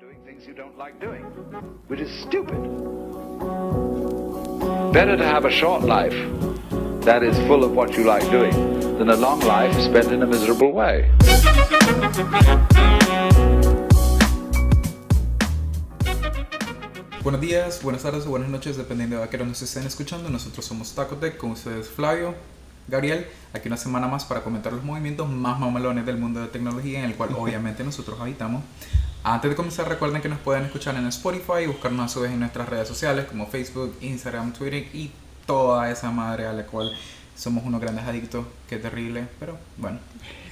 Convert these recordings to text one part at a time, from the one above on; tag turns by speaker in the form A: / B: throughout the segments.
A: doing things you don't like doing, which is stupid. Better to have a short life that is full of what you like doing than a long life spent in a miserable way.
B: Buenos días, buenas tardes o buenas noches, dependiendo de a qué hora nos estén escuchando. Nosotros somos Tacotec, con ustedes Flavio, Gabriel, aquí una semana más para comentar los movimientos más mamalones del mundo de tecnología, en el cual obviamente nosotros habitamos. Antes de comenzar, recuerden que nos pueden escuchar en Spotify y buscarnos a su vez en nuestras redes sociales como Facebook, Instagram, Twitter y toda esa madre a la cual somos unos grandes adictos. Qué terrible, pero bueno,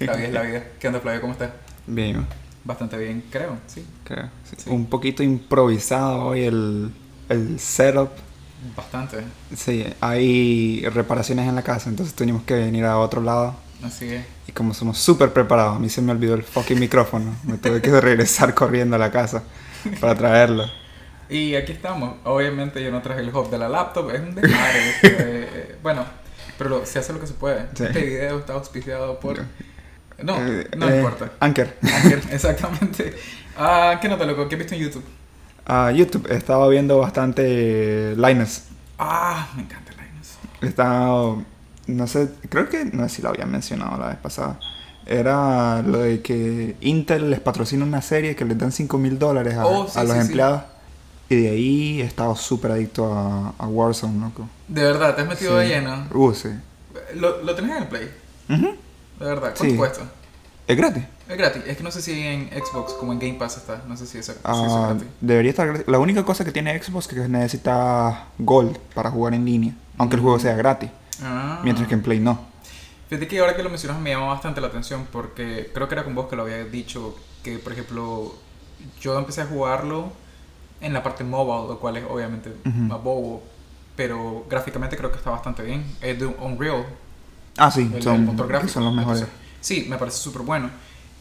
B: la vida es la vida. ¿Qué onda, Flavio? ¿Cómo estás?
C: Bien,
B: Bastante bien, creo, sí.
C: creo. sí.
B: Sí.
C: Un poquito improvisado hoy el, el setup.
B: Bastante.
C: Sí, hay reparaciones en la casa, entonces tuvimos que venir a otro lado.
B: Así es.
C: Y como somos súper preparados, a mí se me olvidó el fucking micrófono. Me tuve que regresar corriendo a la casa para traerlo.
B: Y aquí estamos. Obviamente yo no traje el hub de la laptop, es un desmadre. eh, eh, bueno, pero se hace lo que se puede.
C: Sí.
B: Este video está auspiciado por... No,
C: Eh,
B: no
C: eh,
B: importa.
C: Anker.
B: Anker, exactamente. Ah, ¿Qué nota, loco? ¿Qué has visto en YouTube?
C: A YouTube, estaba viendo bastante Linus.
B: Ah, me encanta Linus.
C: Estaba, no sé, creo que, no sé si lo había mencionado la vez pasada. Era lo de que Intel les patrocina una serie que les dan 5 mil dólares a,
B: Oh, sí,
C: a los
B: sí, sí.
C: empleados. Y de ahí he estado súper adicto a, a Warzone, loco.
B: De verdad, ¿te has metido de lleno?
C: Uh, sí.
B: ¿Lo, lo tenés en el Play? De verdad, ¿cuánto
C: Sí.
B: cuesta?
C: Es gratis.
B: Es gratis. Es que no sé si en Xbox como en Game Pass está. No sé si es, si es
C: Ah,
B: gratis.
C: debería estar gratis. La única cosa que tiene Xbox es que necesita Gold para jugar en línea. Aunque el juego sea gratis.
B: Ah.
C: Mientras que en Play no.
B: Fíjate que ahora que lo mencionas me llama bastante la atención porque creo que era con vos que lo había dicho que, por ejemplo, yo empecé a jugarlo en la parte mobile, lo cual es obviamente
C: Ujú.
B: más bobo, pero gráficamente creo que está bastante bien. Es de Unreal,
C: Ah, sí,
B: el,
C: son,
B: el motor gráfico.
C: son los mejores.
B: Entonces, sí, me parece súper bueno.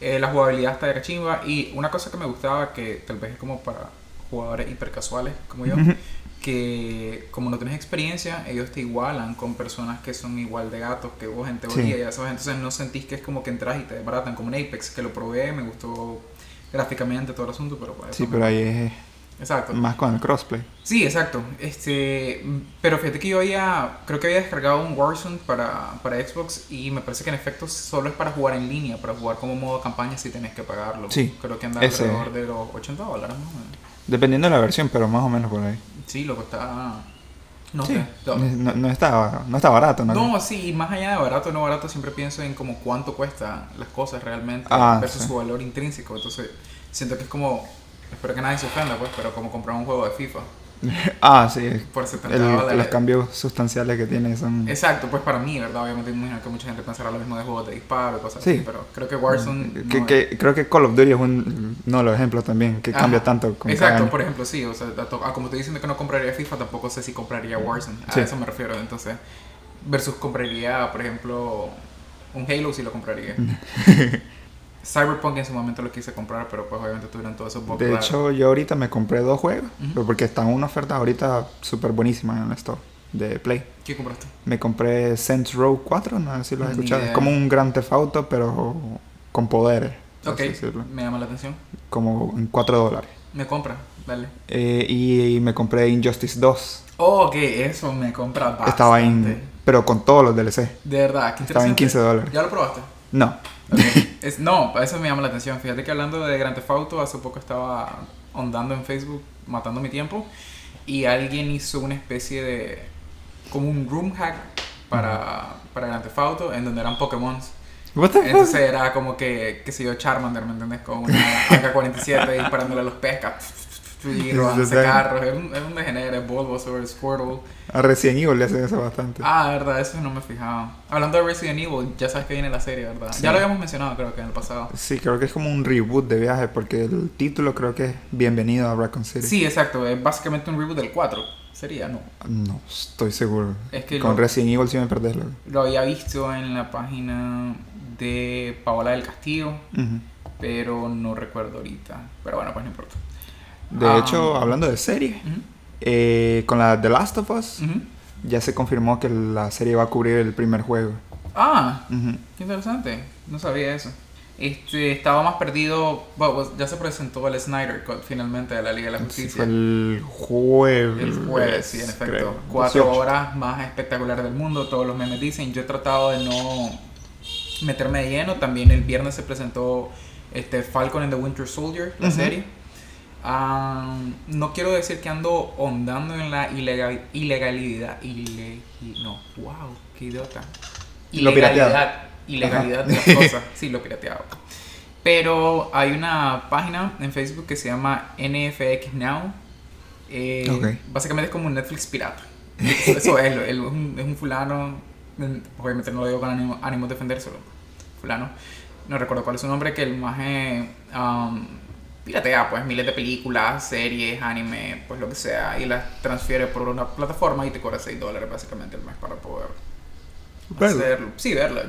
B: Eh, la jugabilidad está de cachimba y una cosa que me gustaba que tal vez es como para jugadores hipercasuales como yo, que como no tenés experiencia, ellos te igualan con personas que son igual de gatos que vos en teoría,
C: Sí.
B: ya sabes, entonces no sentís que es como que entras y te desbaratan como en Apex, que lo probé, me gustó gráficamente todo el asunto, pero pues,
C: Sí, pero
B: me-
C: ahí es
B: Exacto.
C: más con el crossplay.
B: Sí, exacto. Este, pero fíjate que yo había, creo que había descargado un Warzone para, para Xbox y me parece que en efecto solo es para jugar en línea, para jugar como modo campaña si tenés que pagarlo.
C: Sí,
B: Creo que anda
C: ese.
B: alrededor de los 80 dólares más o menos.
C: Dependiendo de la versión, pero más o menos por ahí.
B: Sí, lo que está... No
C: sí.
B: sé. to-
C: No, no está, no está barato, ¿no?
B: No, sí, y más allá de barato o no barato, siempre pienso en como cuánto cuestan las cosas realmente
C: Ah,
B: versus
C: sí.
B: su valor intrínseco. Entonces, siento que es como, espero que nadie se ofenda, pues, pero como comprar un juego de FIFA
C: Ah, sí.
B: por 70
C: El-
B: dólares.
C: los cambios sustanciales que tiene son...
B: Exacto, pues para mí, ¿verdad? Obviamente me imagino que mucha gente pensará lo mismo de juegos de disparo y cosas
C: Sí.
B: así, pero creo que Warzone...
C: que,
B: no
C: que-
B: es-
C: creo que Call of Duty es un, no los ejemplos también, que
B: Ajá.
C: cambia tanto con
B: Exacto, por ejemplo, sí, o sea, como te dicen que no compraría FIFA, tampoco sé si compraría Warzone, a
C: Sí.
B: eso me refiero, entonces, versus compraría, por ejemplo, un Halo si lo compraría. Cyberpunk en su momento lo quise comprar, pero pues obviamente tuvieron todos esos bugs
C: De hecho, yo ahorita me compré dos juegos,
B: Ujú.
C: pero porque están una oferta ahorita súper buenísima en el store de Play.
B: ¿Qué compraste?
C: Me compré Saints Row 4, no sé si lo has escuchado. Es como un Grand Theft Auto, pero con poderes,
B: Ok, me llama la atención.
C: Como en 4 dólares.
B: Me compra, dale.
C: Eh, y, me compré Injustice 2.
B: Oh, ok, eso me compra bastante.
C: Estaba en... Pero con todos los DLC.
B: De verdad, qué
C: Estaba en
B: interesante.
C: 15 dólares.
B: ¿Ya lo probaste?
C: No.
B: Ok. Es, no, eso me llama la atención. Fíjate que hablando de Grand Theft Auto, hace poco estaba ondando en Facebook, matando mi tiempo, y alguien hizo una especie de. como un room hack para, para Grand Theft Auto, en donde eran Pokémon.
C: Fuck?
B: Entonces era como que, que se yo, Charmander, ¿me entendés? Con una AK-47 disparándole a los pescas y robándose carros. Es un, es un degenere, Bulbo sobre Squirtle.
C: A Resident Evil le hacen eso bastante.
B: Ah, verdad, eso no me fijaba. Hablando de Resident Evil, ya sabes que viene la serie, ¿verdad?
C: Sí.
B: Ya lo habíamos mencionado, creo que en el pasado.
C: Sí, creo que es como un reboot de viaje, porque el título creo que es Bienvenido a Raccoon City.
B: Sí, exacto, es básicamente un reboot del 4. Sería, ¿no?
C: No estoy seguro.
B: Es que
C: Con
B: lo-
C: Resident Evil sí me perdés. loco.
B: Lo había visto en la página de Paola del Castillo, pero no recuerdo ahorita. Pero bueno, pues no importa.
C: De
B: Ah.
C: hecho, hablando de series,
B: Ujú,
C: eh, con la The Last of Us, ya se confirmó que la serie va a cubrir el primer juego.
B: Ah, qué interesante. No sabía eso. Este, estaba más perdido. Bueno, pues, ya se presentó el Snyder Cut finalmente de la Liga de la
C: Sí,
B: Justicia.
C: fue el jueves.
B: El jueves, sí, en efecto.
C: creo.
B: Cuatro
C: 18.
B: horas más espectaculares del mundo, todos los memes dicen. Yo he tratado de no meterme de lleno. También el viernes se presentó este Falcon and the Winter Soldier, la serie. Ah, no quiero decir que ando ondando en la ilegal, ilegalidad. Ile, no, wow, qué idiota.
C: Lo pirateado.
B: Ilegalidad, ilegalidad de las cosas. Sí, lo pirateado. Pero hay una página en Facebook que se llama NFX Now. Eh. Básicamente es como un Netflix pirata. Eso, es, es, un, es un fulano. Obviamente no lo digo con ánimo, ánimo de defendérselo. Fulano. No recuerdo cuál es su nombre. Que el más piratea pues miles de películas, series, anime, pues lo que sea. Y las transfiere por una plataforma y te cobra 6 dólares básicamente al mes para poder
C: Verlo.
B: hacerlo. Sí, verlo.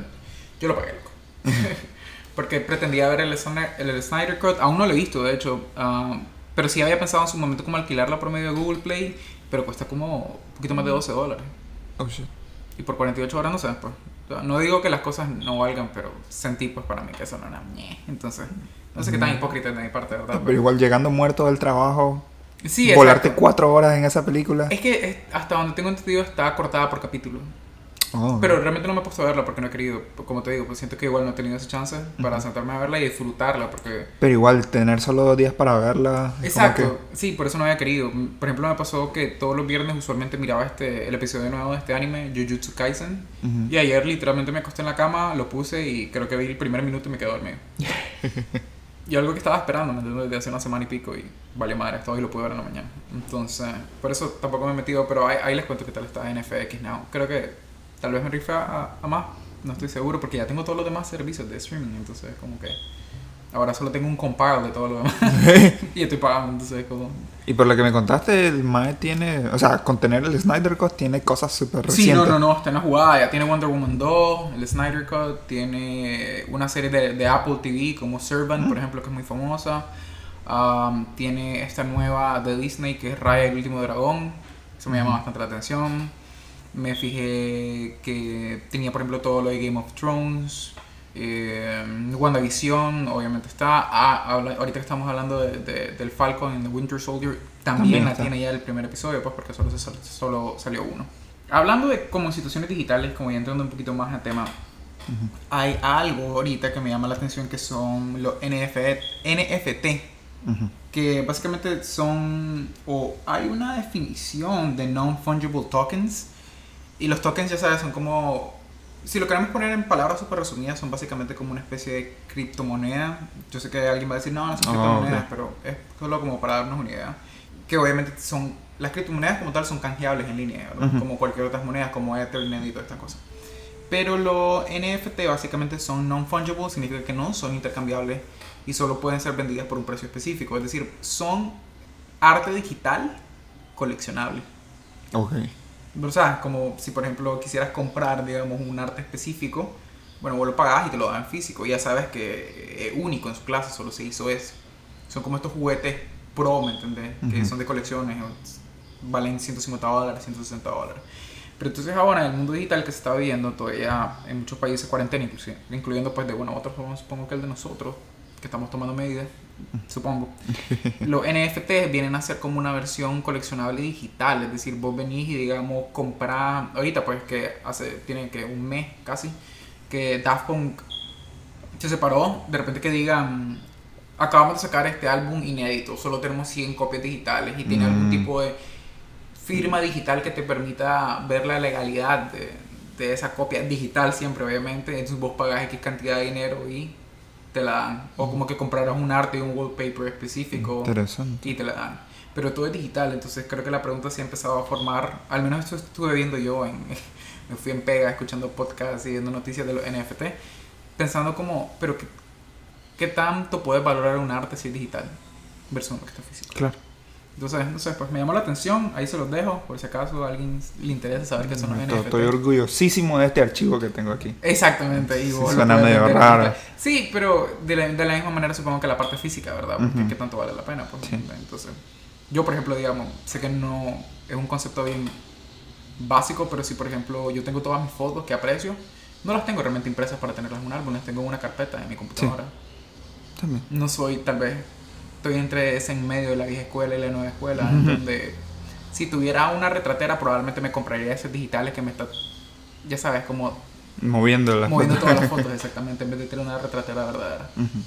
B: Yo lo pagué, loco. Porque pretendía ver el, Snyder- el, Snyder Cut. Aún no lo he visto, de hecho. ah, pero sí había pensado en su momento como alquilarla por medio de Google Play. Pero cuesta como un poquito más de 12 dólares.
C: Oh, shit.
B: Y por 48 horas no sé, pues. No digo que las cosas no valgan, pero sentí pues para mí que eso no era. Entonces, no sé qué tan hipócrita de mi parte, ¿verdad?
C: Pero igual llegando muerto del trabajo,
B: sí,
C: volarte
B: exacto.
C: cuatro horas en esa película.
B: Es que es- hasta donde tengo entendido está cortada por capítulo.
C: Oh.
B: Pero realmente no me he puesto a verla porque no he querido. Como te digo, pues siento que igual no he tenido esa chance para sentarme a verla y disfrutarla porque...
C: Pero igual, tener solo dos días para verla.
B: Exacto, sí, por eso no había querido. Por ejemplo, me pasó que todos los viernes usualmente miraba este el episodio nuevo de este anime, Jujutsu Kaisen.
C: que- Ujú.
B: Y ayer literalmente me acosté en la cama, lo puse y creo que vi el primer minuto y me quedé dormido. y algo que estaba esperando, ¿me entiendes? Desde hace una semana y pico y vale madre, esto hoy lo pude ver en la mañana. Entonces, por eso tampoco me he metido, pero ahí, ahí les cuento qué tal está NFX Now. Creo que tal vez me rife a, a más, no estoy seguro, porque ya tengo todos los demás servicios de streaming, entonces como que ahora solo tengo un compile de todo lo demás. y estoy pagando, entonces como...
C: Y por lo que me contaste, el Mae tiene. O sea, con tener el Snyder Cut tiene cosas súper
B: Sí,
C: recientes.
B: no, no, no, está en la jugada. Ya tiene Wonder Woman 2, el Snyder Cut, tiene una serie de, de Apple TV como Servant, por ejemplo, que es muy famosa. Um, tiene esta nueva de Disney que es Raya el último dragón. Eso me llama bastante la atención. Me fijé que tenía, por ejemplo, todo lo de Game of Thrones. Eh, WandaVision, obviamente está. Ah, habla- ahorita que estamos hablando de- de- del Falcon and the Winter Soldier, también,
C: También
B: la tiene ya el primer episodio, pues porque solo, se solo salió uno. Hablando de como instituciones digitales, como ya entrando un poquito más al tema, hay algo ahorita que me llama la atención que son los NF NFT, que básicamente son, o hay una definición de non-fungible tokens, y los tokens, ya sabes, son como, si lo queremos poner en palabras súper resumidas, son básicamente como una especie de criptomoneda. Yo sé que alguien va a decir, no, no son
C: Ah,
B: criptomonedas,
C: ok.
B: pero es solo como para darnos una idea. Que obviamente son, las criptomonedas como tal son canjeables en línea, ¿verdad?
C: Ujú.
B: como cualquier otra moneda, como Ether, y todas estas cosas. Pero los NFT básicamente son non-fungible, significa que no son intercambiables y solo pueden ser vendidas por un precio específico. Es decir, son arte digital coleccionable.
C: Ok.
B: Sea, como si por ejemplo quisieras comprar, digamos, un arte específico, bueno, vos lo pagás y te lo dan físico. Ya sabes que es único en su clase, solo se hizo eso. Son como estos juguetes pro, ¿me entendés? Que
C: Ujú.
B: son de colecciones, valen 150 dólares, 160 dólares. Pero entonces ahora en el mundo digital que se está viviendo todavía en muchos países cuarentena, inclusive, incluyendo pues de otra forma, supongo que el de nosotros, que estamos tomando medidas, supongo. Los NFT vienen a ser como una versión coleccionable digital, es decir, vos venís y digamos comprar, ahorita pues que hace, tiene que un mes casi, que Daft Punk se separó, de repente que digan, acabamos de sacar este álbum inédito, solo tenemos 100 copias digitales y tiene algún
C: Mm.
B: tipo de firma digital que te permita ver la legalidad de, de esa copia digital siempre obviamente, entonces vos pagas X cantidad de dinero y te la dan, o como que compraras un arte y un wallpaper específico y te la dan. Pero todo es digital, entonces creo que la pregunta sí ha empezado a formar, al menos esto estuve viendo yo, en, me fui en pega escuchando podcasts y viendo noticias de los NFT, pensando como, pero ¿qué, qué tanto puedes valorar un arte si es digital versus uno que está físico?
C: Claro.
B: Entonces, no sé, pues me llamó la atención, ahí se los dejo, por si acaso a alguien le interesa saber qué son los NFT.
C: estoy orgullosísimo de este archivo que tengo aquí.
B: Exactamente, y
C: Sí,
B: vos lo
C: suena medio raro.
B: Sí, pero de la, de la misma manera supongo que la parte física, ¿verdad? Porque qué tanto vale la pena. Pues,
C: Sí.
B: Entonces, yo por ejemplo, digamos, sé que no es un concepto bien básico, pero si por ejemplo yo tengo todas mis fotos que aprecio, No las tengo realmente impresas para tenerlas en un álbum, las tengo en una carpeta en mi computadora.
C: También.
B: No soy, tal vez, estoy entre ese en medio de la vieja escuela y la nueva escuela,
C: Ujú.
B: en donde si tuviera una retratera probablemente me compraría esos digitales que me está, ya sabes, como
C: Moviendo las
B: moviendo
C: fotos.
B: todas las fotos exactamente, en vez de tener una retratera verdadera.
C: Ujú.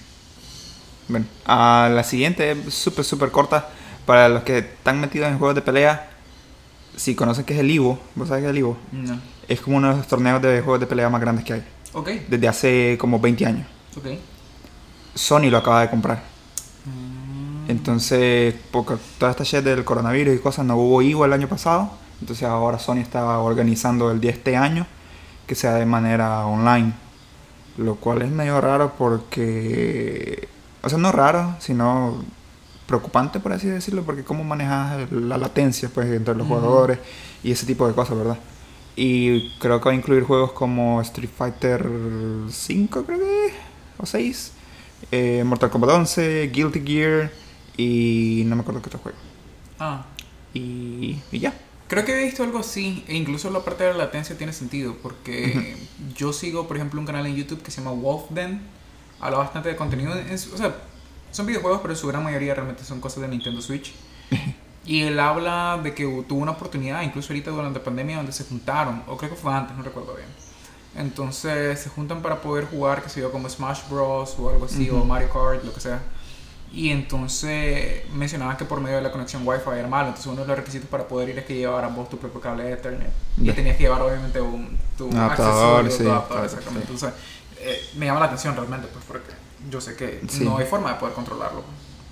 C: Bueno, ah, la siguiente es súper, súper corta. Para los que están metidos en juegos de pelea, si conocen qué es el Ivo, ¿vos sabés qué es el Ivo?
B: No.
C: Es como uno de los torneos de juegos de pelea más grandes que hay.
B: Ok,
C: Desde hace como 20 años.
B: ok.
C: Sony lo acaba de comprar. Entonces, porque toda esta shit del coronavirus y cosas, no hubo Ivo el año pasado. Entonces ahora Sony está organizando el día este año que sea de manera online. Lo cual es medio raro porque... O sea, no raro, sino preocupante, por así decirlo, porque cómo manejas la latencia pues, entre los jugadores y ese tipo de cosas, ¿verdad? Y creo que va a incluir juegos como Street Fighter 5, creo que, o 6, eh, Mortal Kombat 11, Guilty Gear y no me acuerdo qué otro juego.
B: Ah,
C: Y, y ya.
B: Creo que he visto algo así, e incluso la parte de la latencia tiene sentido, porque yo sigo, por ejemplo, un canal en YouTube que se llama Wolfden, habla bastante de contenido, en su- o sea, son videojuegos, pero en su gran mayoría realmente son cosas de Nintendo Switch. Y él habla de que tuvo una oportunidad, incluso ahorita durante la pandemia, donde se juntaron, o creo que fue antes, no recuerdo bien. Entonces se juntan para poder jugar, que sé yo, como Smash Bros. o algo así, o
C: Ujú.
B: Mario Kart, lo que sea. Y entonces mencionaban que por medio de la conexión Wi-Fi era malo. Entonces uno de los requisitos para poder ir es que llevaras vos tu propio cable de Ethernet. Y
C: Ya.
B: tenías que llevar obviamente un, tu
C: Un adaptador,
B: accesorio,
C: sí,
B: tu adaptador,
C: claro,
B: exactamente.
C: sí.
B: Entonces eh, me llama la atención realmente, pues porque yo sé que
C: Sí.
B: no hay forma de poder controlarlo.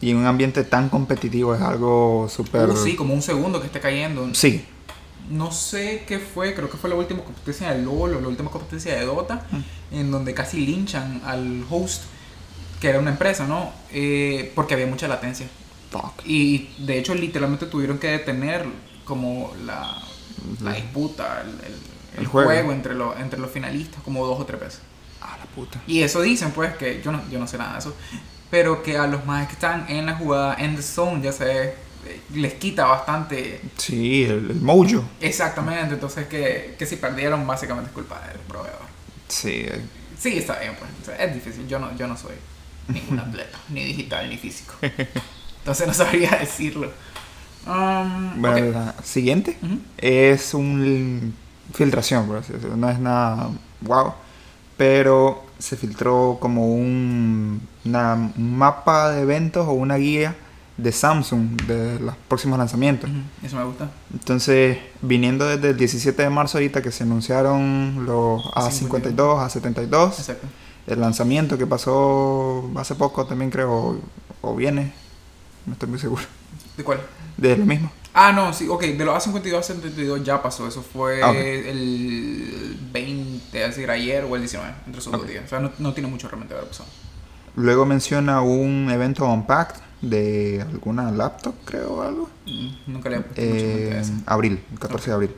C: Y en un ambiente tan competitivo es algo súper...
B: Uh, sí, como un segundo que esté cayendo.
C: Sí.
B: No sé qué fue, creo que fue la última competencia de LOL o la última competencia de Dota, en donde casi linchan al host, que era una empresa, ¿no? Eh, porque había mucha latencia.
C: Fuck.
B: Y de hecho, literalmente tuvieron que detener como la, la disputa, el, el- el
C: El juego.
B: juego, entre, los entre los finalistas, como dos o tres veces.
C: Ah, la puta.
B: Y eso dicen, pues, que yo no, yo no sé nada de eso, pero que a los más que están en la jugada, en the zone, ya sé, eh, les quita bastante.
C: Sí, el, el mojo.
B: Exactamente, entonces que, que si perdieron, básicamente es culpa del proveedor.
C: Sí. eh,
B: Sí, está bien, pues. o sea, es difícil. Yo no, yo no soy ningún atleta, ni digital, ni físico. Entonces no sabría decirlo. Um,
C: Bueno, la siguiente
B: Ujú.
C: es un filtración, por así decirlo. No es nada wow. Pero se filtró como un, una- un mapa de eventos o una guía de Samsung de los próximos lanzamientos.
B: Eso me gusta.
C: Entonces, viniendo desde el 17 de marzo ahorita que se anunciaron los A52, A72,
B: Exacto.
C: El lanzamiento que pasó hace poco también creo, o, o viene, no estoy muy seguro,
B: ¿De cuál?
C: de lo mismo.
B: Ah, no, sí, ok, de los A52 a 72 ya pasó, eso fue
C: Ah,
B: el 20, es decir, ayer o el 19, entre esos dos días. O sea, no, no tiene mucho realmente de haber pasado.
C: Luego menciona un evento Unpacked de alguna laptop, creo, o algo.
B: Mm, Nunca le eso.
C: abril, el 14 de abril.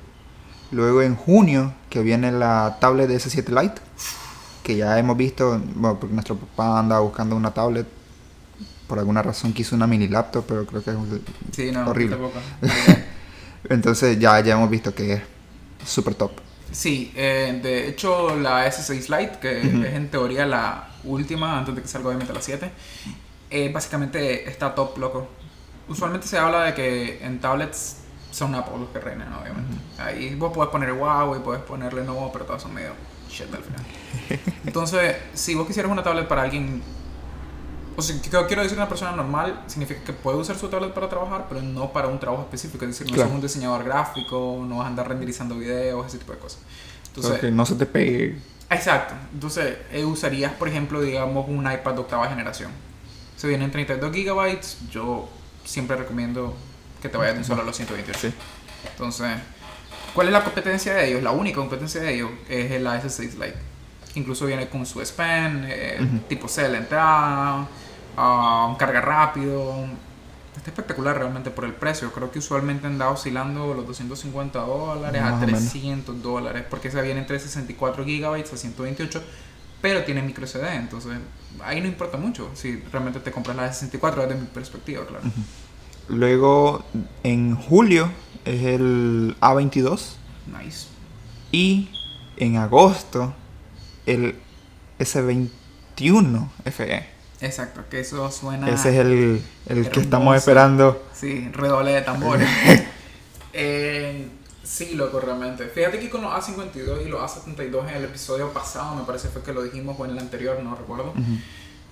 C: Luego en junio, que viene la tablet S7 Lite, que ya hemos visto, bueno, porque nuestro papá anda buscando una tablet, por alguna razón quiso una mini laptop, pero creo que es
B: Sí, no,
C: horrible. Entonces ya, ya hemos visto que es super top.
B: Sí, eh, de hecho la S6 Lite, que
C: Ujú.
B: es en teoría la última antes de que salga obviamente la 7, eh, básicamente está top loco. Usualmente se habla de que en tablets son Apple los que reinan, obviamente. Ahí vos podés poner Huawei, puedes ponerle Lenovo, pero todos son medio shit al final. Entonces, si vos quisieras una tablet para alguien, o sea, quiero decir una persona normal, significa que puede usar su tablet para trabajar, pero no para un trabajo específico. Es decir, no
C: Claro.
B: sos un diseñador gráfico, no vas a andar renderizando videos, ese tipo de cosas. Entonces,
C: que no se te pegue.
B: Exacto. Entonces, eh, usarías, por ejemplo, digamos, un iPad de octava generación. Se vienen 32 gigabytes. Yo siempre recomiendo que te vayas de un solo a los 128.
C: Sí.
B: Entonces, ¿cuál es la competencia de ellos? La única competencia de ellos es el S6 Lite. Incluso viene con su S Pen, eh, tipo C de la entrada, ah, carga rápido. Está espectacular realmente por el precio. Creo que usualmente anda oscilando los 250 dólares
C: Más
B: a
C: o menos.
B: 300 dólares. Porque se viene entre 64 gigabytes a 128. Pero tiene micro SD. Entonces ahí no importa mucho si realmente te compras la de 64 desde mi perspectiva, claro.
C: Luego en julio es el A22
B: Nice.
C: y en agosto el S21 FE.
B: Exacto, que eso suena...
C: Ese es el, el que estamos esperando.
B: Sí, redoble de tambores. Eh, sí, loco, realmente. Fíjate que con los A52 y los A72 en el episodio pasado, me parece fue que lo dijimos, o en el anterior, no recuerdo.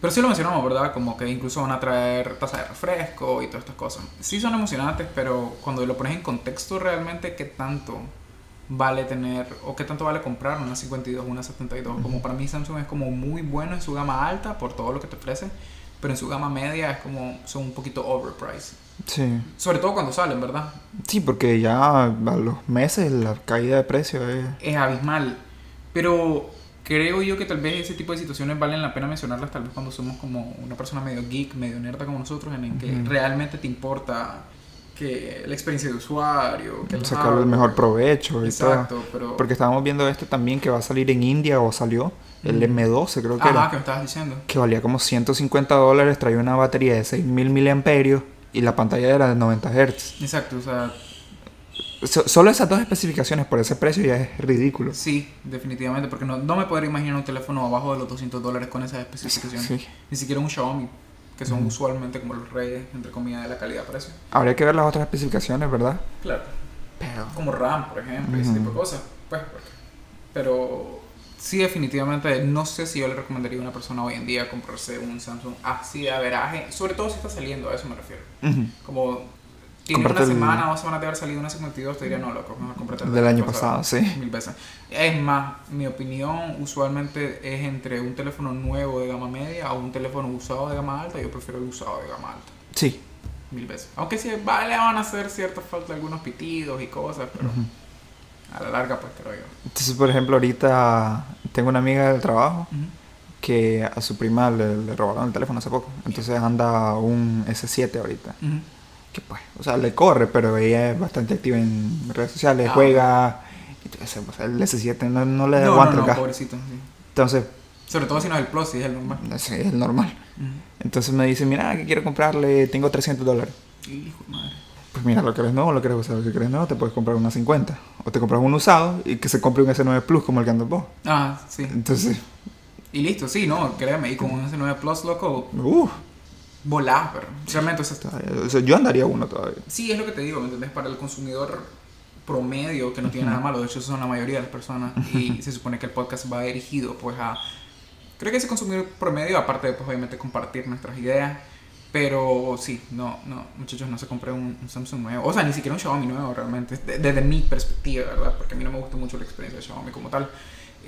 B: Pero sí lo mencionamos, ¿verdad? Como que incluso van a traer taza de refresco y todas estas cosas. Sí son emocionantes, pero cuando lo pones en contexto realmente, ¿qué tanto vale tener o qué tanto vale comprar una 52 o una 72? Como para mí Samsung es como muy bueno en su gama alta por todo lo que te ofrece, pero en su gama media es como son un poquito overpriced.
C: Sí.
B: Sobre todo cuando salen, ¿verdad?
C: Sí, porque ya a los meses la caída de precio es...
B: Es abismal. Pero creo yo que tal vez ese tipo de situaciones valen la pena mencionarlas tal vez cuando somos como una persona medio geek, medio nerda como nosotros, en el que realmente te importa que la experiencia de usuario, que el
C: sacarle el mejor provecho y
B: Exacto,
C: todo.
B: pero...
C: Porque estábamos viendo este también que va a salir en India o salió, el
B: Ujú.
C: M12 creo que
B: Ajá,
C: era,
B: que me estabas diciendo.
C: que valía como 150 dólares, traía una batería de 6000 miliamperios y la pantalla era de 90 Hz.
B: Exacto, o sea,
C: So- solo esas dos especificaciones por ese precio ya es ridículo.
B: sí, definitivamente, porque no, no me podría imaginar un teléfono abajo de los 200 dólares con esas especificaciones.
C: Sí.
B: Ni siquiera un Xiaomi, que son usualmente como los reyes, entre comillas, de la calidad-precio.
C: Habría que ver las otras especificaciones, ¿verdad?
B: Claro.
C: Pero...
B: como RAM, por ejemplo, y ese tipo de cosas. Pues, porque- pero sí, definitivamente, no sé si yo le recomendaría a una persona hoy en día comprarse un Samsung así de averaje, sobre todo si está saliendo, a eso me refiero. Como tiene una semana o dos semanas de haber salido una 52, te diría, no, loco, mejor cómprate el
C: Del año pasado, sí.
B: Mil veces. Es más, mi opinión usualmente es entre un teléfono nuevo de gama media o un teléfono usado de gama alta. Yo prefiero el usado de gama alta.
C: Sí.
B: Mil veces. Aunque sí va- le van a hacer cierta falta algunos pitidos y cosas, pero a la larga, pues creo yo.
C: Entonces, por ejemplo, ahorita tengo una amiga del trabajo que a su prima le, le robaron el teléfono hace poco. Entonces anda un S7 ahorita.
B: Ujú.
C: Que pues, o sea, le corre, pero ella es bastante activa en redes sociales,
B: Ah.
C: juega. Entonces, o sea, el S7 no, no le
B: No, no,
C: aguanta
B: no,
C: gas.
B: pobrecito. sí.
C: Entonces,
B: Sobre todo si no es el Plus, si es el normal.
C: ese es el normal.
B: Ujú.
C: Entonces me dice, mira, que quiero comprarle, tengo 300 dólares.
B: Hijo de madre.
C: Pues mira, lo que eres nuevo, lo que eres usado, lo que quieres nuevo, te puedes comprar una 50. O te compras un usado y que se compre un S9 Plus como el que andas vos.
B: Ah, sí.
C: Entonces,
B: Y listo, sí, no, créeme. Y con un S9 Plus, loco,
C: uff,
B: volás, pero realmente, o sea,
C: o sea, yo andaría uno todavía.
B: Sí, es lo que te digo, ¿me entendés? Para el consumidor promedio, que no tiene nada malo, de hecho, son la mayoría de las personas, y se supone que el podcast va dirigido, pues, a. Creo que ese consumidor promedio, aparte de, pues, obviamente, compartir nuestras ideas, pero sí, no, no, muchachos, no se compren un, un Samsung nuevo, o sea, ni siquiera un Xiaomi nuevo, realmente, de- desde mi perspectiva, ¿verdad? Porque a mí no me gusta mucho la experiencia de Xiaomi como tal.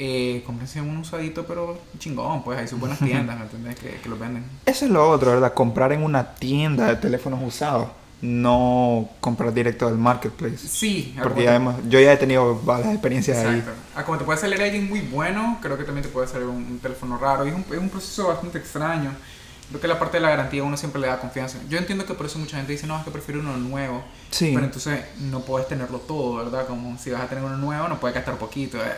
B: Eh, cómprense un usadito, pero chingón, pues hay sus buenas tiendas, ¿me entendés? Que, que los venden.
C: Eso es lo otro, ¿verdad? Comprar en una tienda de teléfonos usados, no comprar directo del marketplace.
B: Sí,
C: Porque ya hemos, yo ya he tenido varias experiencias ahí.
B: Exacto. Ah, como te puede salir alguien muy bueno, creo que también te puede salir un, un teléfono raro. Y es un, es un proceso bastante extraño. Creo que la parte de la garantía uno siempre le da confianza. Yo entiendo que por eso mucha gente dice, no, es que prefiero uno nuevo.
C: Sí.
B: Pero entonces no puedes tenerlo todo, ¿verdad? Como si vas a tener uno nuevo, no puedes gastar poquito. eh.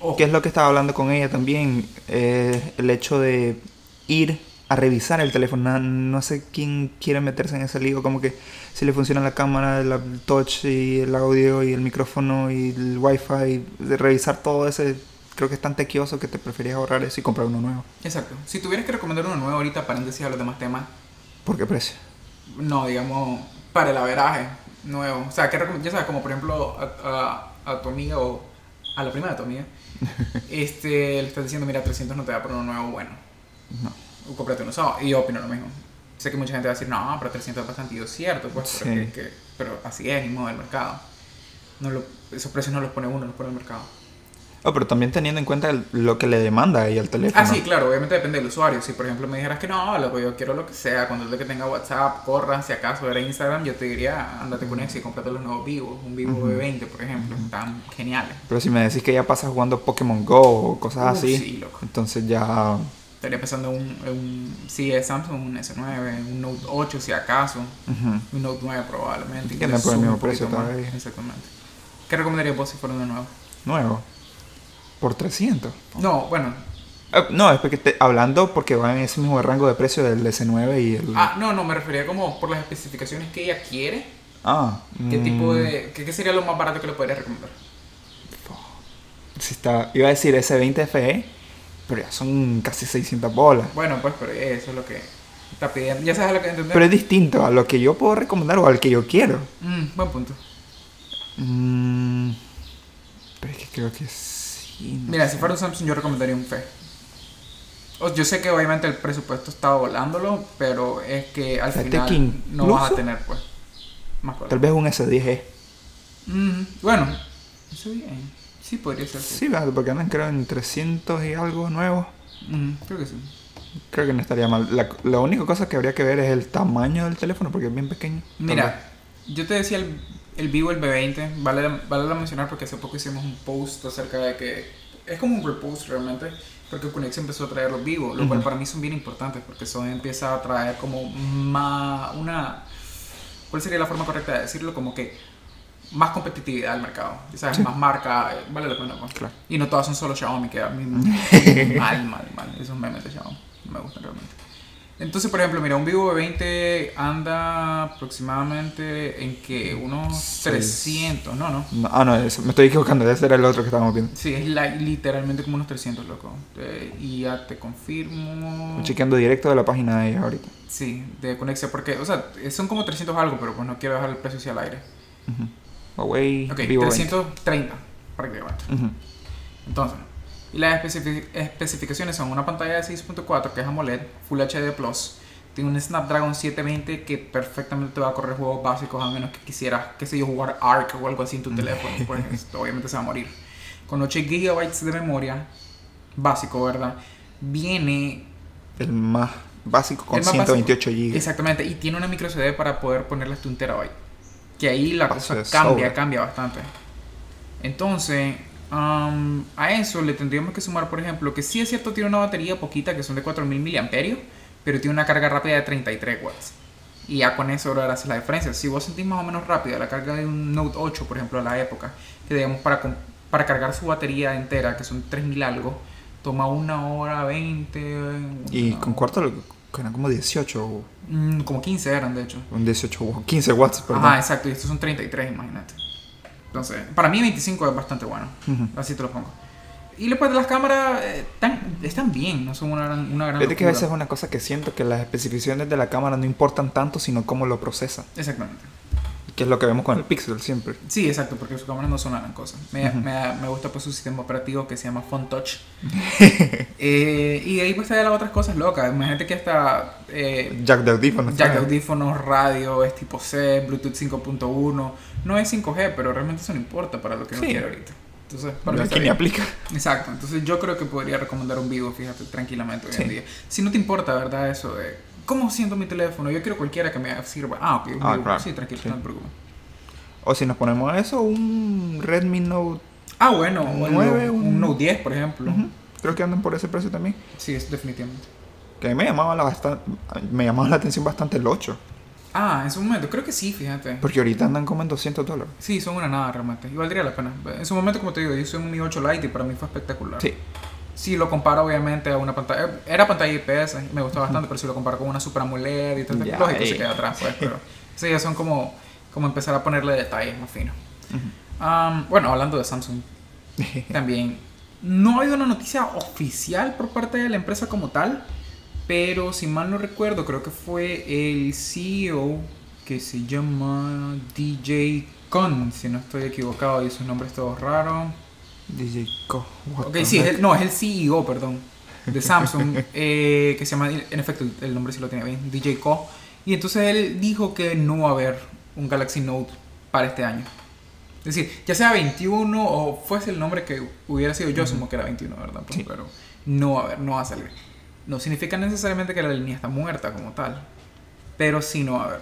B: Ojo.
C: que es lo que estaba hablando con ella también, eh, el hecho de ir a revisar el teléfono. No, no sé quién quiere meterse en ese lío, como que si le funciona la cámara, el touch y el audio y el micrófono y el wifi, de revisar todo ese, creo que es tan tequioso que te preferías ahorrar eso y comprar uno nuevo.
B: Exacto. Si tuvieras que recomendar uno nuevo ahorita, paréntesis a los demás temas,
C: ¿Por qué precio?
B: no, digamos, para el averaje nuevo. O sea, que ya sabes, como por ejemplo a, a- a tu amiga o a la prima de tu amiga, este, le estás diciendo, mira, 300 no te da por uno nuevo bueno.
C: No.
B: O cómprate uno usado. Y yo opino lo mismo. Sé que mucha gente va a decir, no, pero 300 es bastante y es cierto, pues, pero,
C: Sí.
B: que- que- pero así es, ni modo del mercado. No lo- esos precios no los pone uno, los pone el mercado.
C: Oh, pero también teniendo en cuenta el- lo que le demanda ahí al teléfono.
B: Ah, sí, claro, obviamente depende del usuario. Si por ejemplo me dijeras que no, loco, yo quiero lo que sea, cuando el que tenga WhatsApp, corra, si acaso era Instagram, yo te diría, andate con Exi y cómprate los nuevos vivos, un vivo
C: Ujú.
B: V20, por ejemplo, están geniales.
C: Pero si me decís que ya pasas jugando Pokémon Go o cosas
B: Uh,
C: así,
B: sí, loco.
C: entonces ya...
B: Estaría pensando en un, un, si es Samsung, un S9, un Note 8 si acaso,
C: ujú.
B: un Note 9 probablemente.
C: Que andan por el mismo precio todavía.
B: Exactamente. ¿Qué recomendarías vos si fuera uno nuevo?
C: Nuevo. Por 300.
B: No, bueno,
C: Eh, no, es porque te- hablando porque va en ese mismo rango de precio del S9 y el...
B: ah, no, no, me refería como por las especificaciones que ella quiere,
C: Ah,
B: qué
C: mm,
B: tipo de, qué, qué sería lo más barato que le podrías recomendar.
C: si está, iba a decir S20 FE, Pero ya son casi 600 bolas.
B: Bueno, pues, pero eso es lo que está pidiendo. Ya sabes lo que entender.
C: Pero es distinto a lo que yo puedo recomendar o al que yo quiero.
B: Mm, buen punto.
C: Mm, pero es que creo que no
B: Mira,
C: sé.
B: si fuera un Samsung yo recomendaría un Fe. Yo sé que obviamente el presupuesto está volándolo, pero es que al final no vas a tener pues más cosas.
C: Tal vez un S10e.
B: Mm, bueno, eso bien. Sí, podría ser. Sí.
C: Sí, porque andan creo en 300 y algo nuevos.
B: Mm, creo que sí.
C: Creo que no estaría mal. La, la única cosa que habría que ver es el tamaño del teléfono porque es bien pequeño.
B: Mira, yo te decía el, el Vivo, el B20, vale, vale la mencionar porque hace poco hicimos un post acerca de que es como un repost realmente, porque Cunex empezó a traer los Vivo, lo cual para mí son bien importantes porque eso empieza a traer como más una, ¿cuál sería la forma correcta de decirlo? Como que más competitividad al mercado, sabes,
C: Sí.
B: más marca, eh, vale la pena. pues.
C: Claro.
B: Y no todas son solo Xiaomi, que a mí mal, mal, mal, esos memes de Xiaomi no me gustan realmente. Entonces, por ejemplo, mira, un Vivo V20 anda aproximadamente en que unos
C: Seis.
B: 300, no, no.
C: No, ah, no, eso, me estoy equivocando. Ese era el otro que estábamos viendo.
B: Sí, es la- literalmente como unos 300, loco. Eh, y ya te confirmo.
C: Estoy chequeando directo de la página de ellos ahorita.
B: Sí, de Conexia, porque, o sea, son como 300 algo, pero pues no quiero dejar el precio hacia el aire.
C: Ujú. Huawei
B: Ok,
C: Vivo
B: 330 prácticamente.
C: 20. Ujú.
B: Entonces, y las especifi- especificaciones son una pantalla de 6.4 que es AMOLED, Full HD Plus. Tiene un Snapdragon 720 que perfectamente te va a correr juegos básicos a menos que quisieras, qué sé yo, jugar Ark o algo así en tu teléfono. Pues esto obviamente se va a morir. Con 8 GB de memoria, básico, ¿verdad? Viene
C: El más básico con
B: el más
C: 128
B: básico.
C: GB.
B: Exactamente, y tiene una micro SD para poder ponerle hasta un terabyte. Que ahí la
C: Paso
B: cosa cambia, cambia bastante. Entonces, am, a eso le tendríamos que sumar, por ejemplo, que sí es cierto, tiene una batería poquita, que son de 4000 miliamperios, pero tiene una carga rápida de 33 watts. Y ya con eso ahora hace la diferencia. Si vos sentís más o menos rápida la carga de un Note 8, por ejemplo, a la época, que digamos para, para cargar su batería entera, que son 3000 algo, toma una hora 20.
C: Y
B: una
C: con cuarto eran como 18 o
B: Mm, como 15 eran, de hecho.
C: un 18 o 15 watts, perdón.
B: Ajá, exacto, y estos son 33, imagínate. Entonces, para mí 25 es bastante bueno.
C: Ujú.
B: Así te lo pongo. Y después de las cámaras, eh, tan- están bien, no son una una gran
C: Fíjate que a veces es una cosa que siento que las especificaciones de la cámara no importan tanto, sino cómo lo procesa.
B: Exactamente.
C: Que es lo que vemos con el Pixel siempre.
B: Sí, exacto, porque sus cámaras no son una gran cosa. Me,
C: Ujú.
B: me, me gusta pues su sistema operativo que se llama Phone Touch. Eh, y de ahí pues te las otras cosas locas. Imagínate que hasta eh,
C: Jack de audífonos.
B: jack de audífonos, radio, es tipo C, Bluetooth 5.1. No es 5G, pero realmente eso no importa para lo que uno
C: Sí.
B: quiere ahorita. Entonces, para
C: Aquí ni aplica.
B: Exacto, entonces yo creo que podría recomendar un Vivo, fíjate, tranquilamente hoy en
C: Sí.
B: día. Si no te importa, ¿verdad? Eso de cómo siento mi teléfono, yo quiero cualquiera que me sirva. Ah, ok, un
C: Ah,
B: Vivo.
C: claro.
B: Sí, tranquilo,
C: Sí.
B: no te preocupes.
C: O si nos ponemos a eso, un Redmi Note.
B: Ah, bueno, un,
C: Nueve,
B: un,
C: un-
B: Note 10, por ejemplo.
C: Creo que andan por ese precio también.
B: Sí, es definitivamente.
C: Que a mí me llamaba la, bastan- me llamaba la atención bastante el 8.
B: Ah, en su momento, creo que sí, fíjate.
C: Porque ahorita andan como en 200 dólares.
B: Sí, son una nada realmente. Y valdría la pena. En su momento, como te digo, yo soy un Mi 8 Lite y para mí fue espectacular.
C: Sí.
B: Si lo comparo, obviamente, a una pantalla. Era pantalla IPS, me gustó bastante, pero si lo comparo con una Super AMOLED y todo,
C: Ya,
B: lógico, se
C: eh.
B: queda atrás, pues. Pero sí, ya son como, como empezar a ponerle detalles más finos. Am, bueno, hablando de Samsung, también no ha habido una noticia oficial por parte de la empresa como tal, pero si mal no recuerdo, creo que fue el CEO que se llama DJ Con, si no estoy equivocado, y su nombre es todo raro.
C: DJ Co. what
B: Ok, sí, es el- no, es el CEO, perdón, de Samsung, eh, que se llama, en efecto, el- el nombre sí lo tiene bien, DJ Co. Y entonces él dijo que no va a haber un Galaxy Note para este año. Es decir, ya sea 21 o fuese el nombre que hubiera sido, yo asumo que era 21, ¿verdad? Pues,
C: Sí.
B: Pero no va a haber, no va a salir. No significa necesariamente que la línea está muerta como tal, pero sí no a haber.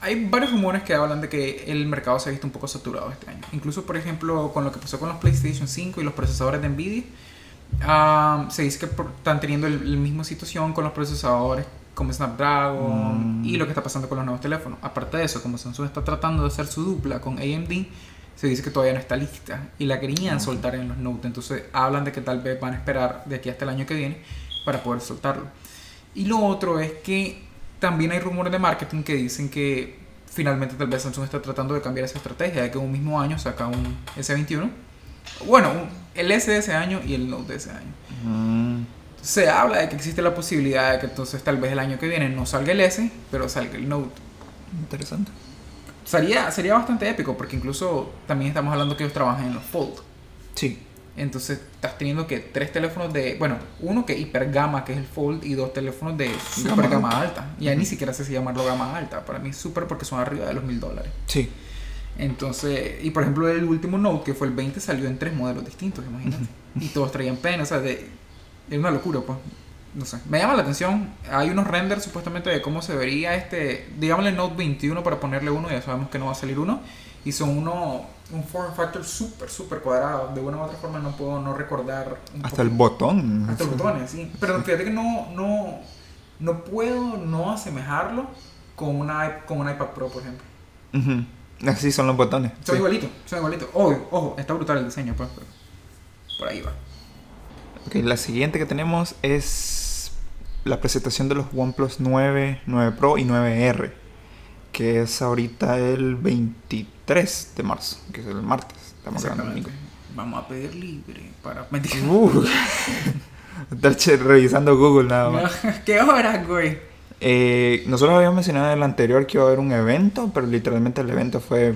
B: Hay varios rumores que hablan de que el mercado se ha visto un poco saturado este año. Incluso, por ejemplo, con lo que pasó con los PlayStation 5 y los procesadores de Nvidia, ah, se dice que por- están teniendo el- la misma situación con los procesadores como Snapdragon
C: Mm.
B: y lo que está pasando con los nuevos teléfonos. Aparte de eso, como Samsung está tratando de hacer su dupla con AMD, se dice que todavía no está lista y la querían soltar en los Note. Entonces hablan de que tal vez van a esperar de aquí hasta el año que viene para poder soltarlo. Y lo otro es que también hay rumores de marketing que dicen que finalmente tal vez Samsung está tratando de cambiar esa estrategia de que un mismo año saca un S21 Bueno, el S de ese año y el Note de ese año.
C: Mm,
B: Se habla de que existe la posibilidad de que entonces tal vez el año que viene no salga el S, pero salga el Note.
C: interesante.
B: Sería, sería bastante épico porque incluso también estamos hablando que ellos trabajan en los Fold.
C: Sí.
B: Entonces estás teniendo que tres teléfonos de, bueno, uno que es hiper gama, que es el Fold, y dos teléfonos de super
C: Gama
B: gama alta. Ya ni siquiera sé si llamarlo gama alta. Para mí es súper porque son arriba de los mil dólares.
C: Sí.
B: Entonces, y por ejemplo el último Note, que fue el 20, salió en tres modelos distintos, imagínate. Y todos traían pen, o sea, de, es una locura, pues. No sé, me llama la atención. Hay unos renders supuestamente de cómo se vería este, digámosle Note 21 para ponerle uno, ya sabemos que no va a salir uno. Y son uno, un form factor súper, súper cuadrado. De una u otra forma no puedo no recordar. un
C: Hasta el botón.
B: Hasta los botones, sí. Pero fíjate que no, no, no puedo no asemejarlo con, una, con un iPad Pro, por ejemplo.
C: Ujú. Así son los botones.
B: Son
C: sí.
B: igualitos, son igualitos. Ojo, ojo, está brutal el diseño, pues. pero por ahí va.
C: Ok, la siguiente que tenemos es la presentación de los OnePlus 9, 9 Pro y 9R, que es ahorita el 23 de marzo, que es el martes. Estamos grabando.
B: Vamos a pedir libre para.
C: Domingo. Uh, estar revisando Google nada más.
B: ¿Qué horas, güey?
C: Eh, nosotros habíamos mencionado en el anterior que iba a haber un evento, pero literalmente el evento fue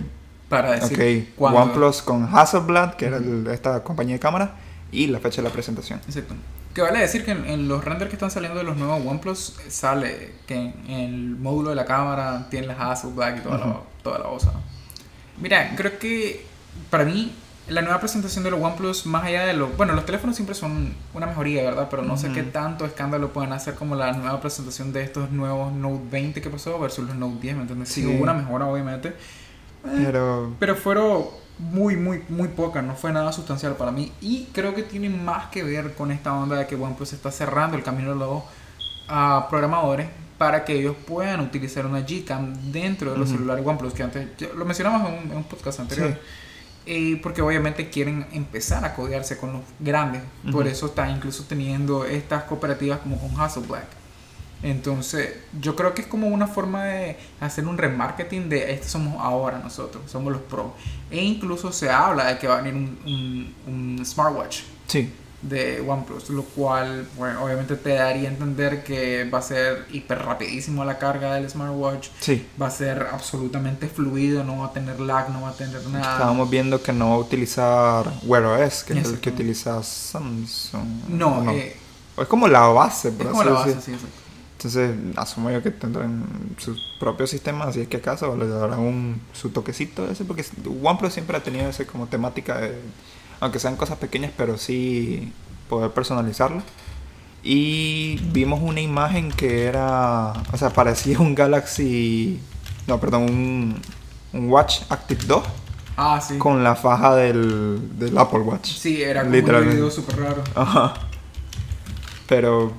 B: Para decir. cuándo.
C: OnePlus con Hasselblad, que era el- esta compañía de cámara, y la fecha de la presentación.
B: Exacto. Que vale decir que en, en los renders que están saliendo de los nuevos OnePlus eh, sale que en, en el módulo de la cámara tiene las Hasselblad y toda, la, toda la cosa. Mira, creo que para mí la nueva presentación de los OnePlus, más allá de los... Bueno, los teléfonos siempre son una mejoría, ¿verdad? Pero no sé qué tanto escándalo pueden hacer como la nueva presentación de estos nuevos Note 20 que pasó versus los Note 10, ¿me entiendes? Sí,
C: Sí.
B: hubo una mejora, obviamente. Eh,
C: Pero
B: pero fueron muy, muy, muy pocas, no fue nada sustancial para mí. Y creo que tiene más que ver con esta onda de que OnePlus está cerrando el camino de los ah, programadores para que ellos puedan utilizar una Gcam dentro de los celulares OnePlus, que antes lo mencionamos en un, en un podcast anterior.
C: Sí.
B: Eh, porque obviamente quieren empezar a codearse con los grandes. Por eso está incluso teniendo estas cooperativas como con Hasselblad. Entonces, yo creo que es como una forma de hacer un remarketing de este somos ahora nosotros, somos los pro. E incluso se habla de que va a venir un, un, un smartwatch
C: sí,
B: de OnePlus, lo cual, bueno, obviamente te daría a entender que va a ser hiper rapidísimo la carga del smartwatch,
C: sí.
B: va a ser absolutamente fluido, no va a tener lag, no va a tener nada.
C: Estábamos viendo que no va a utilizar Wear OS, que es el que utiliza Samsung.
B: No,
C: ¿o
B: eh,
C: es como la base,
B: es
C: por
B: como
C: así
B: la base,
C: decir.
B: sí, exacto.
C: Entonces, asumo yo que tendrán sus propios sistemas, así es que acaso le darán un, su toquecito ese, porque OnePlus siempre ha tenido ese como temática de, aunque sean cosas pequeñas, pero sí poder personalizarlo. Y vimos una imagen que era, o sea, parecía un Galaxy, no, perdón, un, un Watch Active 2
B: Ah, sí.
C: con la faja del, del Apple Watch.
B: Sí, era como un
C: Literalmente.
B: video súper raro.
C: Ajá. Pero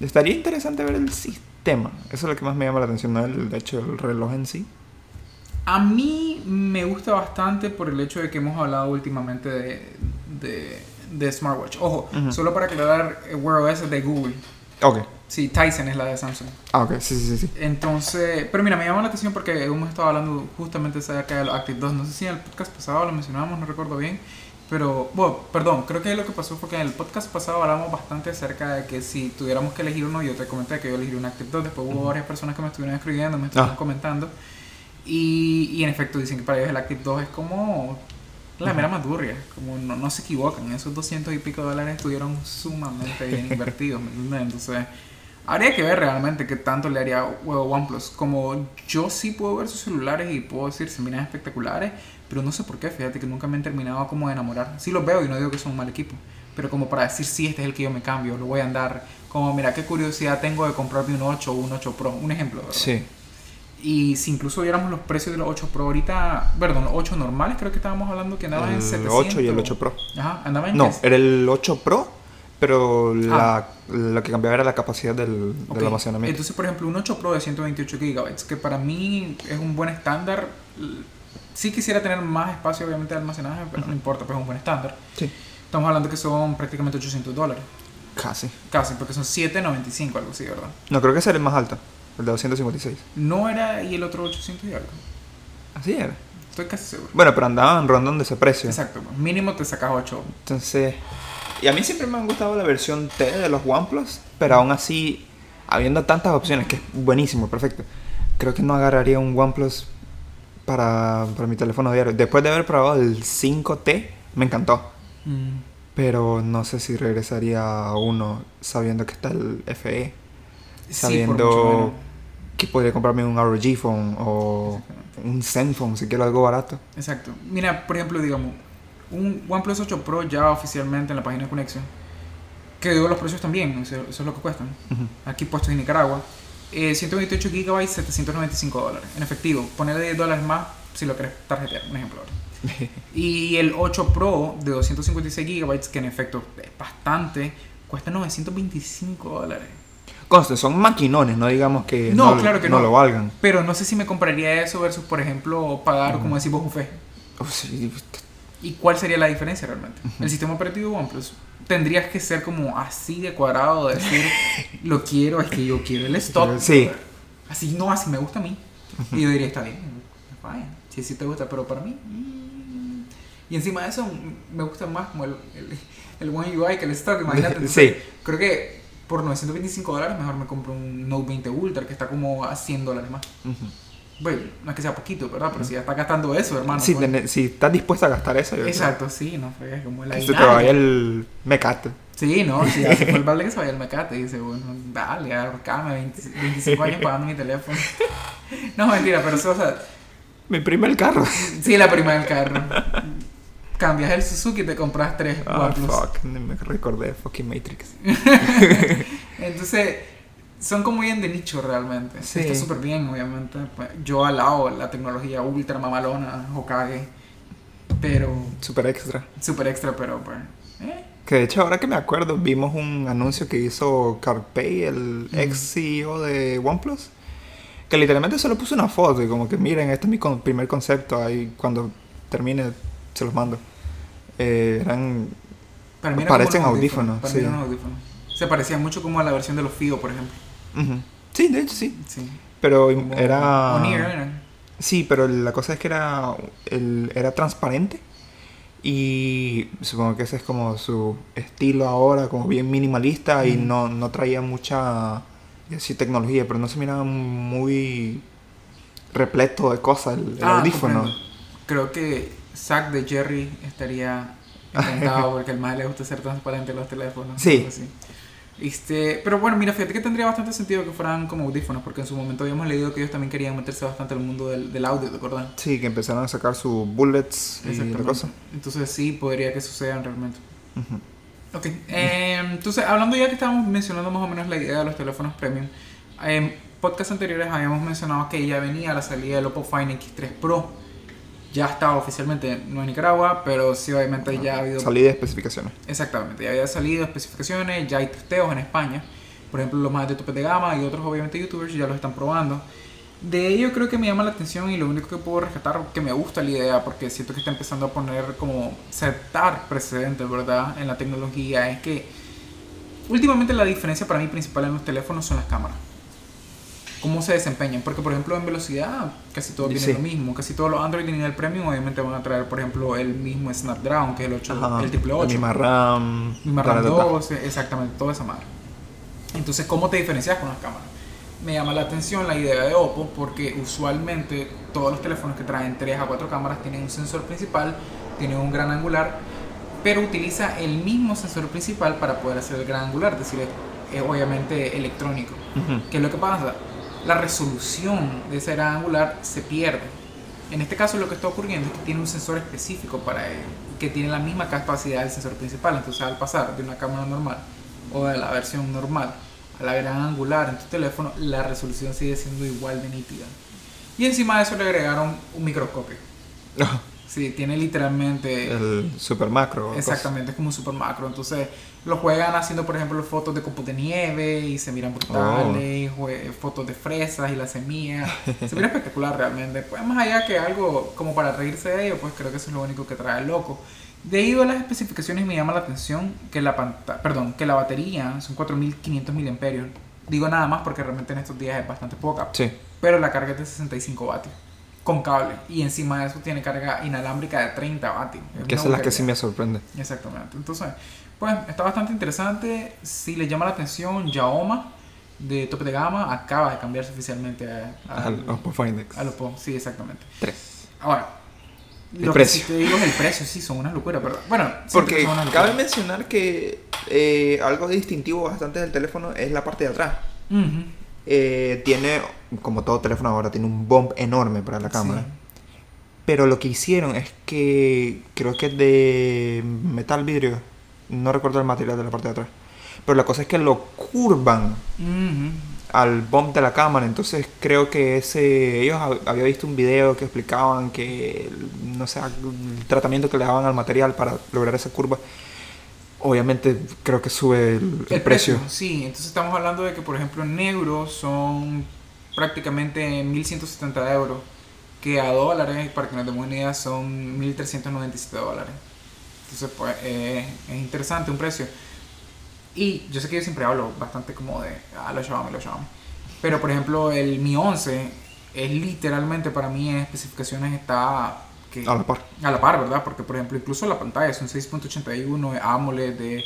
C: estaría interesante ver el sistema. Eso es lo que más me llama la atención, no el de hecho el reloj en sí.
B: A mí me gusta bastante por el hecho de que hemos hablado últimamente de, de, de smartwatch. Ojo, solo para aclarar, eh, Wear OS es de Google.
C: Ok.
B: Sí, Tyson es la de Samsung.
C: Ah, ok, sí, sí, sí.
B: Entonces, pero mira, me llama la atención porque hemos estado hablando justamente acerca de los Active 2. No sé si en el podcast pasado lo mencionábamos, no recuerdo bien. Pero, bueno, perdón, creo que lo que pasó fue que en el podcast pasado hablamos bastante acerca de que si tuviéramos que elegir uno, yo te comenté que yo elegiría un Active 2. Después hubo varias personas que me estuvieron escribiendo, me estuvieron
C: Ah.
B: comentando. Y, y en efecto dicen que para ellos el Active 2 es como la mera madurria. Como no, no se equivocan. Esos 200 y pico dólares estuvieron sumamente bien invertidos. ¿me entiendes? Entonces, Habría que ver realmente qué tanto le haría huevo OnePlus. Como yo sí puedo ver sus celulares y puedo decir se miran espectaculares, pero no sé por qué, fíjate que nunca me han terminado como de enamorar. Sí los veo y no digo que son un mal equipo, pero como para decir sí, este es el que yo me cambio, lo voy a andar. Como mira, qué curiosidad tengo de comprarme un 8 o un 8 Pro, un ejemplo. ¿verdad?
C: Sí.
B: Y si incluso viéramos los precios de los 8 Pro ahorita, perdón, los 8 normales, creo que estábamos hablando que andaban en
C: El
B: 700.
C: 8 y el 8 Pro.
B: Ajá, andaban en
C: No,
B: qué?
C: era el 8 Pro, pero la,
B: Ah.
C: lo que cambiaba era la capacidad del,
B: Ok,
C: del almacenamiento.
B: Entonces, por ejemplo, un 8 Pro de 128 GB, que para mí es un buen estándar. Sí quisiera tener más espacio, obviamente, de almacenaje, pero no importa, pues es un buen estándar.
C: Sí,
B: Estamos hablando que son prácticamente 800 dólares.
C: casi.
B: Casi, porque son 795, algo así, ¿verdad?
C: No, creo que el más alto, el de 256.
B: No era y el otro 800 y algo.
C: Así era.
B: Estoy casi seguro.
C: Bueno, pero andaban rondando ese precio.
B: Exacto. Mínimo te sacas 8.
C: Entonces, y a mí siempre me han gustado la versión T de los OnePlus, pero aún así, habiendo tantas opciones, que es buenísimo, perfecto, creo que no agarraría un OnePlus para, para mi teléfono diario. Después de haber probado el 5T, me encantó.
B: Mm.
C: Pero no sé si regresaría a uno sabiendo que está el FE,
B: Sí,
C: sabiendo. Que podría comprarme un ROG phone o un Zenfone si quiero algo barato.
B: Exacto. Mira, por ejemplo, digamos, un OnePlus 8 Pro ya oficialmente en la página de Conexión, que digo los precios también, eso, eso es lo que cuestan, aquí puestos en Nicaragua, eh, 128 GB, 795 dólares. En efectivo, ponerle 10 dólares más si lo querés tarjetear, un ejemplo. ahora. Y el 8 Pro de 256 GB, que en efecto es bastante, cuesta 925 dólares.
C: Conste, son maquinones, no digamos que
B: No,
C: no,
B: claro que no.
C: lo valgan.
B: Pero no sé si me compraría eso versus, por ejemplo, pagar, como decimos.
C: Oh, sí,
B: ¿Y cuál sería la diferencia realmente? El sistema operativo OnePlus tendrías que ser como así de cuadrado, de decir, lo quiero, es que yo quiero el stock.
C: Sí.
B: Así, no, así me gusta a mí. Y yo diría, está bien, fine, si sí te gusta, pero para mí... mm. Y encima de eso, me gusta más como el, el, el One UI que el stock, imagínate. Entonces,
C: Sí.
B: Creo que por 925 dólares mejor me compro un Note 20 Ultra que está como a 100 dólares más.
C: Ujú.
B: Bueno, no es que sea poquito, ¿verdad? Pero si ya está gastando eso, hermano.
C: Si,
B: pues-
C: si estás dispuesto a gastar eso, yo creo
B: Exacto, sí, no fregues como el
C: que se te vaya el mecate.
B: Sí, no, si ya se fue el balde que se vaya el mecate. Y dice, bueno, dale, ahorcame 20 25 años pagando mi teléfono. No, mentira, pero eso, o sea,
C: Mi primer carro.
B: sí, la prima del carro. Cambias el Suzuki y te compras tres
C: Ah,
B: OnePlus.
C: fuck. Me recordé de fucking Matrix.
B: Entonces, son como bien de nicho realmente.
C: Sí.
B: Está súper bien, obviamente. Pues, yo alabo la tecnología ultra mamalona, Hokage. Pero,
C: Super extra.
B: súper extra, pero pues. ¿eh?
C: Que de hecho, ahora que me acuerdo, vimos un anuncio que hizo Carpay, el ex CEO de OnePlus. Que literalmente solo puso una foto y como que miren, este es mi con- primer concepto. Ahí cuando termine se los mando. Eh, eran
B: Para mí era
C: Parecen audífonos,
B: Para mí
C: sí.
B: eran audífonos. Se parecía mucho como a la versión de los FIO, por ejemplo.
C: Sí, de hecho sí.
B: Sí.
C: Pero
B: Como
C: era.
B: Eran.
C: Sí, pero la cosa es que era, el- era transparente. Y supongo que ese es como su estilo ahora, como bien minimalista. Y no, no traía mucha sí, tecnología, pero no se miraba muy repleto de cosas el, el
B: Ah,
C: audífono.
B: comprendo. Creo que Zack de Jerry estaría encantado porque al más le gusta ser transparente en los teléfonos.
C: Sí.
B: Este, pero bueno, mira, fíjate que tendría bastante sentido que fueran como audífonos, porque en su momento habíamos leído que ellos también querían meterse bastante al mundo del, del audio, ¿te acuerdas?
C: Sí, que empezaron a sacar sus bullets y la cosa.
B: Entonces sí, podría que sucedan realmente.
C: Ujú.
B: Ok, eh, entonces hablando ya que estábamos mencionando más o menos la idea de los teléfonos premium, en podcasts anteriores habíamos mencionado que ya venía la salida del Oppo Find X3 Pro. Ya estaba oficialmente, no en Nicaragua, pero sí obviamente ya ha habido...
C: Salida de especificaciones.
B: Exactamente, ya había salido especificaciones, ya hay testeos en España. Por ejemplo, los más de tope de gama y otros obviamente youtubers ya los están probando. De ello creo que me llama la atención y lo único que puedo rescatar que me gusta la idea porque siento que está empezando a poner como sentar precedentes, ¿verdad? En la tecnología es que últimamente la diferencia para mí principal en los teléfonos son las cámaras. Cómo se desempeñan, porque por ejemplo en velocidad casi todos tienen
C: Sí.
B: lo mismo, casi todos los Android de nivel premium obviamente van a traer por ejemplo el mismo Snapdragon que es el 8,
C: Ajá.
B: el triple
C: La
B: 8.
C: misma RAM.
B: Misma RAM
C: ta, ta.
B: 2, exactamente, toda esa madre. Entonces, ¿cómo te diferencias con las cámaras? Me llama la atención la idea de Oppo porque usualmente todos los teléfonos que traen 3 a 4 cámaras tienen un sensor principal, tienen un gran angular, pero utiliza el mismo sensor principal para poder hacer el gran angular, es decir, es, es obviamente electrónico.
C: Ujú.
B: ¿Qué es lo que pasa? La resolución de ese gran angular se pierde. En este caso lo que está ocurriendo es que tiene un sensor específico para ello, que tiene la misma capacidad del sensor principal. Entonces al pasar de una cámara normal o de la versión normal a la gran angular en tu teléfono, la resolución sigue siendo igual de nítida. Y encima de eso le agregaron un microscopio. Sí, tiene literalmente...
C: El super macro. cosa.
B: Exactamente, es como un super macro. Entonces lo juegan haciendo, por ejemplo, fotos de copos de nieve y se miran brutales,
C: Oh.
B: fotos de fresas y la semilla. Se mira espectacular realmente. Pues más allá que algo como para reírse de ello, pues creo que eso es lo único que trae el loco. Debido a las especificaciones me llama la atención que la pantalla, perdón, que la batería son 4500 mAh. Digo nada más porque realmente en estos días es bastante poca.
C: Sí.
B: Pero la carga es de 65 vatios. Con cable. Y encima de eso tiene carga inalámbrica de 30 vatios.
C: Que esa es la que sí me sorprende.
B: Exactamente. Entonces, pues está bastante interesante. Si le llama la atención, Yaoma de tope de gama acaba de cambiarse oficialmente a, a-
C: Al Oppo Find X.
B: al Oppo. Sí, exactamente.
C: 3.
B: Ahora,
C: El
B: lo que
C: precio.
B: sí te digo es el precio, sí, son una locura, pero bueno,
C: Porque
B: son una locura.
C: cabe mencionar que eh, algo distintivo bastante del teléfono es la parte de atrás.
B: Ujú.
C: Eh, tiene, como todo teléfono ahora, tiene un bump enorme para la cámara.
B: Sí.
C: Pero lo que hicieron es que creo que es de metal vidrio. No recuerdo el material de la parte de atrás. Pero la cosa es que lo curvan al bump de la cámara. Entonces creo que ese. Ellos hab- había visto un video que explicaban que. No sé, el tratamiento que le daban al material para lograr esa curva. Obviamente creo que sube el, el precio.
B: Sí, entonces estamos hablando de que, por ejemplo, en negro son prácticamente 1.170 euros, que a dólares, para que nos demos una idea, son 1.397 dólares. Entonces, pues, eh, es interesante un precio. Y yo sé que yo siempre hablo bastante como de, ah, los Xiaomi, los Xiaomi. Pero, por ejemplo, el Mi 11 es literalmente para mí en especificaciones está... Que,
C: A la par.
B: a la par, ¿verdad? Porque, por ejemplo, incluso la pantalla es un 6.81 de AMOLED de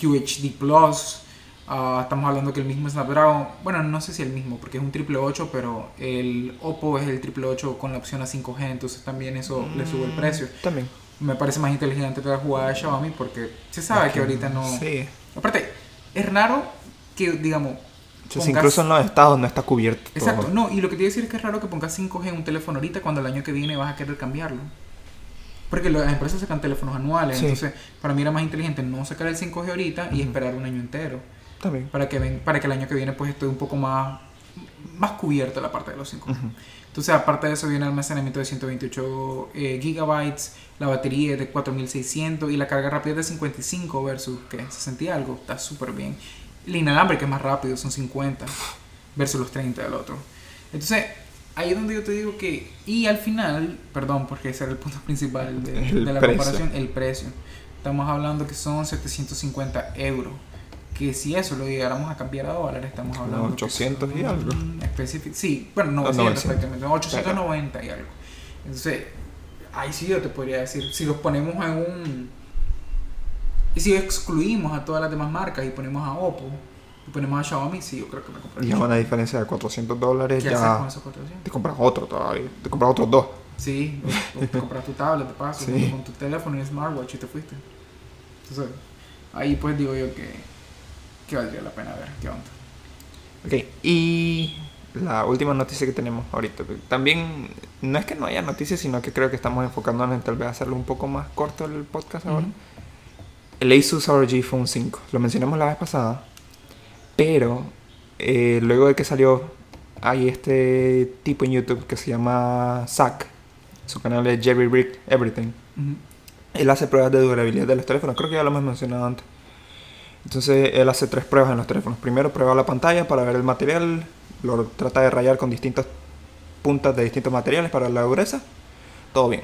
B: QHD Plus. Ah, estamos hablando que el mismo Snapdragon, bueno, no sé si el mismo, porque es un triple 8, pero el Oppo es el triple 8 con la opción a 5G, entonces también eso le sube el
C: Mm,
B: precio.
C: También.
B: Me parece más inteligente la jugada de Xiaomi porque se sabe que ahorita no.
C: Sí.
B: Aparte, es raro que, digamos. Pongas-
C: incluso en los estados no está cubierto. todo.
B: Exacto, no, y lo que te iba a decir es que es raro que pongas 5G en un teléfono ahorita cuando el año que viene vas a querer cambiarlo. Porque las empresas sacan teléfonos anuales,
C: Sí.
B: entonces para mí era más inteligente no sacar el 5G ahorita y esperar un año entero.
C: También.
B: Para que, ven, para que el año que viene pues esté un poco más, más cubierta la parte de los 5G.
C: Ujú.
B: Entonces aparte de eso viene el almacenamiento de 128 eh, gigabytes, la batería es de 4600 y la carga rápida es de 55 versus que 60 y algo, está súper bien. El inalámbrico es más rápido, son 50 versus los 30 del otro. Entonces, ahí es donde yo te digo que, y al final, perdón, porque ese era el punto principal de, la
C: precio.
B: comparación, el precio. Estamos hablando que son 750 euros. Que si eso lo llegáramos a cambiar a dólares, estamos hablando. que
C: 800 y
B: son
C: algo.
B: específic- sí, bueno,
C: No,
B: 900
C: 900.
B: prácticamente, 890 y algo. Entonces, ahí sí yo te podría decir, si los ponemos en un... Y si excluimos a todas las demás marcas y ponemos a Oppo, y ponemos a Xiaomi, sí, yo creo que me
C: Y
B: compraría.
C: a una diferencia de 400 dólares
B: ¿Qué haces con
C: ya
B: esos 400?
C: te compras otro todavía. Te compras otros dos.
B: Sí, o, o te compras tu tablet, te paso,
C: Sí.
B: con tu teléfono y smartwatch y te fuiste. Entonces, ahí pues digo yo que, que valdría la pena ver qué onda.
C: Ok, y la última noticia que tenemos ahorita. También no es que no haya noticias, sino que creo que estamos enfocándonos en tal vez hacerlo un poco más corto el podcast ahora. El Asus ROG Phone 5. Lo mencionamos la vez pasada. Pero eh, luego de que salió, hay este tipo en YouTube que se llama Zack. Su canal es Jerry Rick Everything.
B: Ujú.
C: Él hace pruebas de durabilidad de los teléfonos. Creo que ya lo hemos mencionado antes. Entonces él hace tres pruebas en los teléfonos. Primero prueba la pantalla para ver el material. Lo trata de rayar con distintas puntas de distintos materiales para la dureza. Todo bien.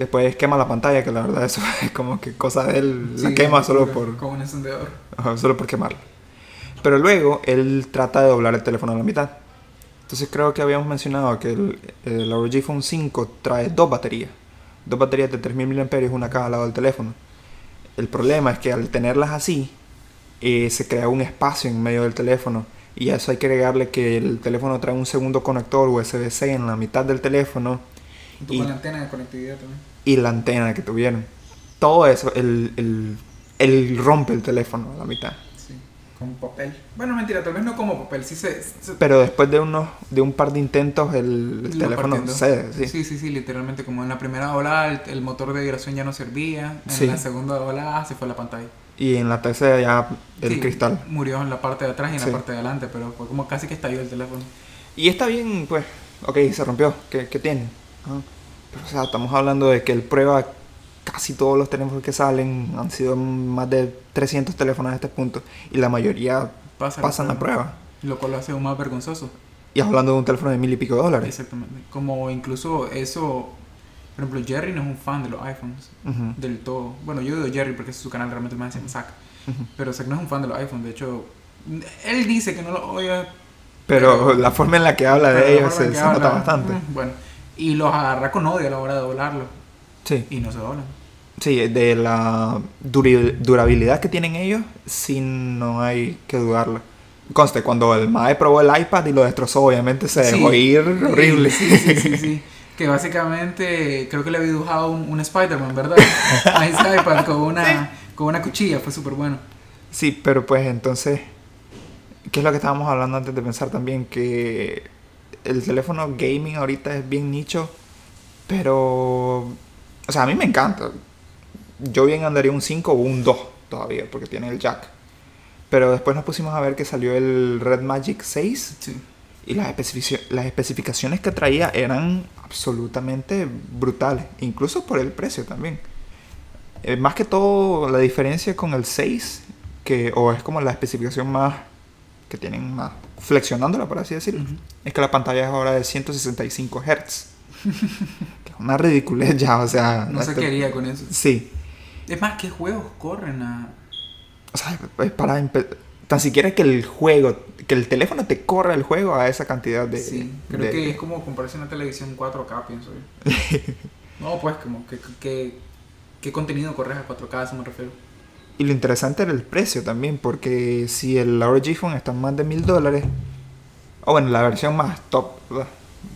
C: Después quema la pantalla, que la verdad eso es como que cosa de él. La
B: Sí,
C: quema
B: es
C: solo por,
B: Con un encendedor.
C: Solo por quemarlo. Pero luego él trata de doblar el teléfono a la mitad. Entonces creo que habíamos mencionado que el, el ROG Phone 5 trae dos baterías. Dos baterías de 3000 mAh, una cada lado del teléfono. El problema es que al tenerlas así, eh, se crea un espacio en medio del teléfono. Y a eso hay que agregarle que el teléfono trae un segundo conector USB-C en la mitad del teléfono Y-
B: con la antena de conectividad también.
C: y la antena que tuvieron. Todo eso, el, el, él rompe el teléfono a la mitad.
B: Sí, con papel. Bueno, mentira, tal vez no como papel, sí se... se-
C: Pero después de unos de un par de intentos el, el teléfono
B: partiendo.
C: cede, sí.
B: sí, sí, sí, literalmente como en la primera ola el, el motor de vibración ya no servía, en
C: Sí.
B: la segunda ola se fue la pantalla.
C: Y en la tercera ya el
B: Sí,
C: cristal.
B: Murió en la parte de atrás y en
C: Sí.
B: la parte de adelante, pero fue como casi que estalló el teléfono.
C: Y está bien, pues, ok, se rompió, ¿qué, qué tiene? Pero o sea, estamos hablando de que él prueba casi todos los teléfonos que salen, han sido más de 300 teléfonos a este punto, y la mayoría
B: Pasa
C: pasan la prueba.
B: Lo cual lo hace aún más vergonzoso.
C: Y hablando de un teléfono de mil y pico de dólares.
B: Exactamente. Como incluso eso, por ejemplo, Jerry no es un fan de los iPhones
C: Ujú,
B: del todo. Bueno, yo digo Jerry porque es su canal, realmente más se llama Zack.
C: ujú.
B: Pero Zack no es un fan de los iPhones, de hecho, él dice que no lo oye,
C: Pero
B: Pero-
C: la forma en la que habla de
B: la
C: ellos se, se nota bastante.
B: Bueno, Y los agarra con odio a la hora de doblarlo.
C: Sí.
B: Y no se doblan.
C: Sí, de la duri- durabilidad que tienen ellos, sí no hay que dudarlo. Conste, cuando el MAE probó el iPad y lo destrozó, obviamente se
B: Sí.
C: dejó ir horrible.
B: Sí, sí, sí, sí. Que básicamente creo que le había dibujado un, un Spider-Man, ¿verdad? A ese iPad con una, con una cuchilla, fue súper bueno.
C: Sí, pero pues entonces, ¿qué es lo que estábamos hablando antes de pensar también? Que el teléfono gaming ahorita es bien nicho, pero, o sea, a mí me encanta. Yo bien andaría un 5 o un 2 todavía, porque tiene el jack. Pero después nos pusimos a ver que salió el Red Magic 6
B: Sí.
C: y las, las especificaciones que traía eran absolutamente brutales, incluso por el precio también. Eh, más que todo la diferencia con el 6, que o es como la especificación más que tienen más flexionándola por así decirlo, es que la pantalla es ahora de 165 Hz. que es una ridiculez ya, o sea,
B: No se
C: esto-
B: quería con eso.
C: Sí,
B: Es más, ¿qué juegos corren a...?
C: o sea, es para tan siquiera que el juego, que el teléfono te corra el juego a esa cantidad de
B: Sí, creo
C: de-
B: que es como comprarse una televisión 4K, pienso yo. No, pues, como que, que, ¿qué contenido corres a 4K? A eso me refiero.
C: Y lo interesante era el precio también, porque si el ROG Phone está en más de mil dólares, o bueno, la versión más top, ¿verdad?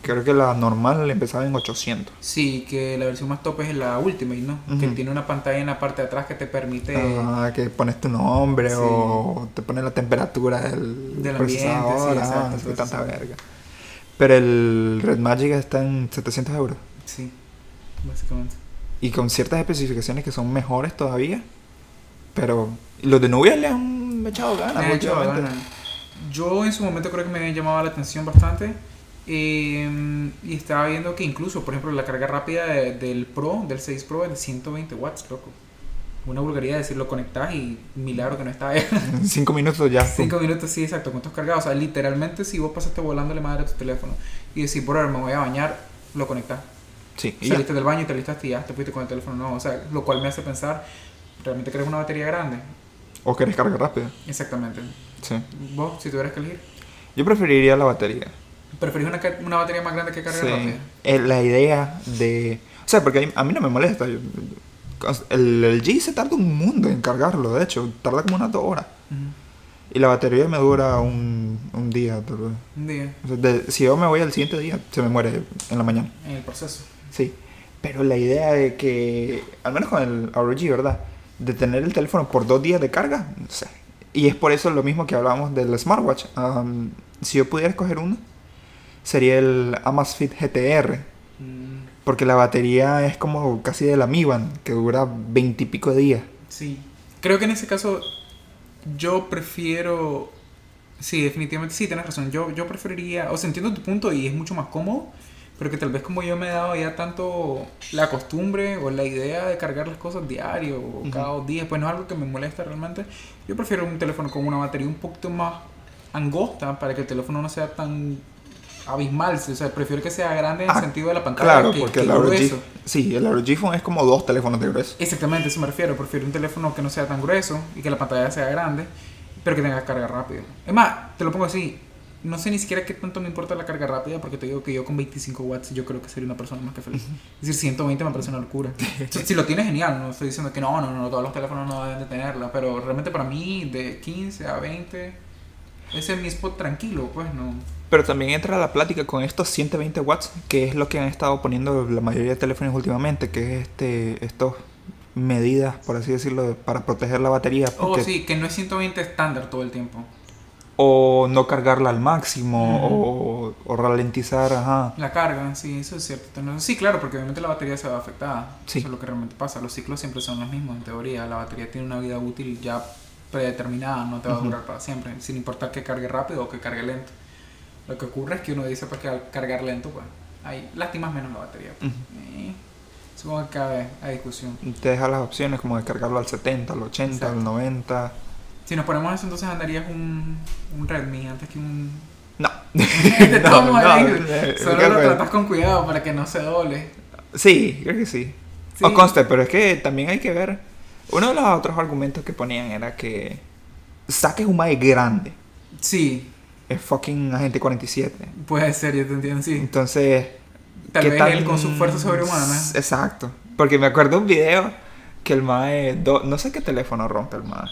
C: creo que la normal empezaba en 800.
B: Sí, que la versión más top es la Ultimate, ¿no? Que tiene una pantalla en la parte de atrás que te permite...
C: Ah, que pones tu nombre
B: Sí.
C: o te pone la temperatura del,
B: Del ambiente, sí,
C: ah,
B: exacto, todo
C: tanta verga. Pero el Red Magic está en 700 euros.
B: Sí, básicamente.
C: Y con ciertas especificaciones que son mejores todavía. Pero los de Nubia le han echado ganas
B: Me
C: últimamente.
B: ganas. Yo en su momento creo que me llamaba la atención bastante. eh, y estaba viendo que incluso, por ejemplo, la carga rápida de- del Pro, del 6 Pro, es de 120 watts, loco. Una vulgaridad decir, lo conectás y milagro que no está ahí.
C: En 5 minutos ya.
B: Cinco minutos, sí, exacto, con estos cargados. O sea, literalmente, si vos pasaste volándole madre a tu teléfono y decís, brother, me voy a bañar, lo conectás.
C: Sí, y ya.
B: Saliste del baño y te listaste y ya te fuiste con el teléfono nuevo. O sea, lo cual me hace pensar, ¿realmente querés una batería grande?
C: O querés carga rápida.
B: Exactamente.
C: Sí.
B: Vos, si tuvieras que elegir,
C: Yo preferiría la batería.
B: ¿preferís una, una batería más grande que carga
C: Sí.
B: rápida?
C: Eh, La idea de... O sea, porque a mí no me molesta. yo- El, el G se tarda un mundo en cargarlo, de hecho. Tarda como unas dos horas. Y la batería me dura un, un día, tal vez.
B: Un día,
C: O sea, de- si yo me voy al siguiente día, se me muere en la mañana.
B: en el proceso.
C: Sí. Pero la idea de que, al menos con el ROG, ¿verdad? De tener el teléfono por dos días de carga, no sé. Y es por eso lo mismo que hablábamos del smartwatch. Am, si yo pudiera escoger uno, sería el Amazfit GTR.
B: Mm,
C: Porque la batería es como casi de la Mi Band, que dura veintipico de días.
B: sí. Creo que en ese caso yo prefiero... Sí, definitivamente sí, tienes razón. Yo, yo preferiría... O sea, entiendo tu punto y es mucho más cómodo. Pero que tal vez como yo me he dado ya tanto la costumbre o la idea de cargar las cosas diario o cada dos días, pues no es algo que me molesta realmente. Yo prefiero un teléfono con una batería un poquito más angosta para que el teléfono no sea tan abismal. O sea, prefiero que sea grande en el
C: Ah,
B: sentido de la pantalla.
C: Claro,
B: que-
C: porque
B: que
C: el
B: grueso.
C: sí, el ROG Phone es como dos teléfonos de grueso.
B: Exactamente, a eso me refiero. Prefiero un teléfono que no sea tan grueso y que la pantalla sea grande, pero que tenga carga rápida. Es más, te lo pongo así. No sé ni siquiera qué tanto me importa la carga rápida porque te digo que yo con 25 watts yo creo que sería una persona más que feliz. Es decir, 120 me parece una locura. Si lo tienes, genial. No estoy diciendo que no, no, no, todos los teléfonos no deben de tenerla. Pero realmente para mí, de 15 a 20, ese es mi spot tranquilo, pues no.
C: Pero también entra la plática con estos 120 watts, que es lo que han estado poniendo la mayoría de teléfonos últimamente, que es este estos medidas, por así decirlo, para proteger la batería.
B: Oh, sí, que no es 120 estándar todo el tiempo.
C: O no cargarla al máximo, o, o ralentizar, ajá.
B: La carga, sí, eso es cierto. Sí, claro, porque obviamente la batería se va afectada.
C: Sí.
B: Eso es lo que realmente pasa. Los ciclos siempre son los mismos, en teoría. La batería tiene una vida útil ya predeterminada, no te va a durar para siempre, sin importar que cargue rápido o que cargue lento. Lo que ocurre es que uno dice pues, que al cargar lento, pues, hay lastimas menos la batería. pues. Eh, supongo que cabe a discusión.
C: Te deja las opciones como de cargarlo al 70, al 80,
B: Exacto.
C: al 90.
B: Si nos ponemos eso, entonces andarías un, un Redmi antes que un...
C: No. No, no,
B: solo lo tratas con cuidado para que no se doble.
C: Sí, creo que sí.
B: Sí.
C: O conste, pero es que también hay que ver. Uno de los otros argumentos que ponían era que saques un mae grande.
B: Sí,
C: Es fucking agente 47.
B: puede ser, yo te entiendo, sí.
C: Entonces,
B: Tal
C: ¿qué
B: vez él con su fuerza sobrehumana.
C: Exacto. Porque me acuerdo un video que el mae, do- no sé qué teléfono rompe el mae.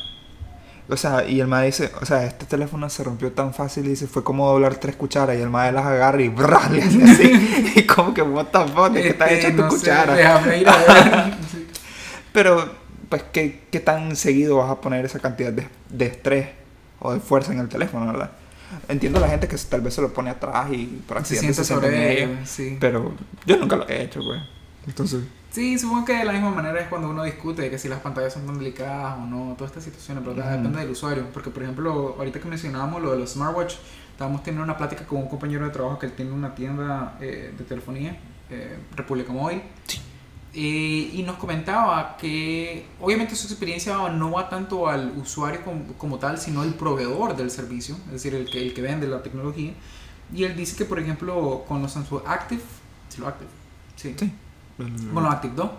C: O sea, y el mae dice, o sea, este teléfono se rompió tan fácil y dice, fue como doblar tres cucharas y el mae las agarra y ¡bra! le hace así. y como que, what the fuck, ¿de qué está
B: Este,
C: hecha tu
B: no sé,
C: cuchara?
B: déjame ir a ver. Sí.
C: Pero, pues, ¿qué, ¿qué tan seguido vas a poner esa cantidad de, de estrés o de fuerza en el teléfono, verdad? Entiendo a la gente que tal vez se lo pone atrás y por
B: Se
C: accidente
B: siente
C: se sienta en
B: sobre
C: ello.
B: ello, sí.
C: Pero yo nunca lo he hecho, güey. Entonces,
B: Sí, supongo que de la misma manera es cuando uno discute de que si las pantallas son tan delicadas o no, todas estas situaciones, pero depende del usuario. Porque, por ejemplo, ahorita que mencionábamos lo de los smartwatch, estábamos teniendo una plática con un compañero de trabajo que él tiene una tienda eh, de telefonía, eh, República Móvil. Eh, y nos comentaba que obviamente su experiencia no va tanto al usuario como, como tal, sino al proveedor del servicio, es decir, el que, el que vende la tecnología. Y él dice que, por ejemplo, con los Samsung Active, sí, lo Active, sí,
C: sí.
B: Bueno, Active 2,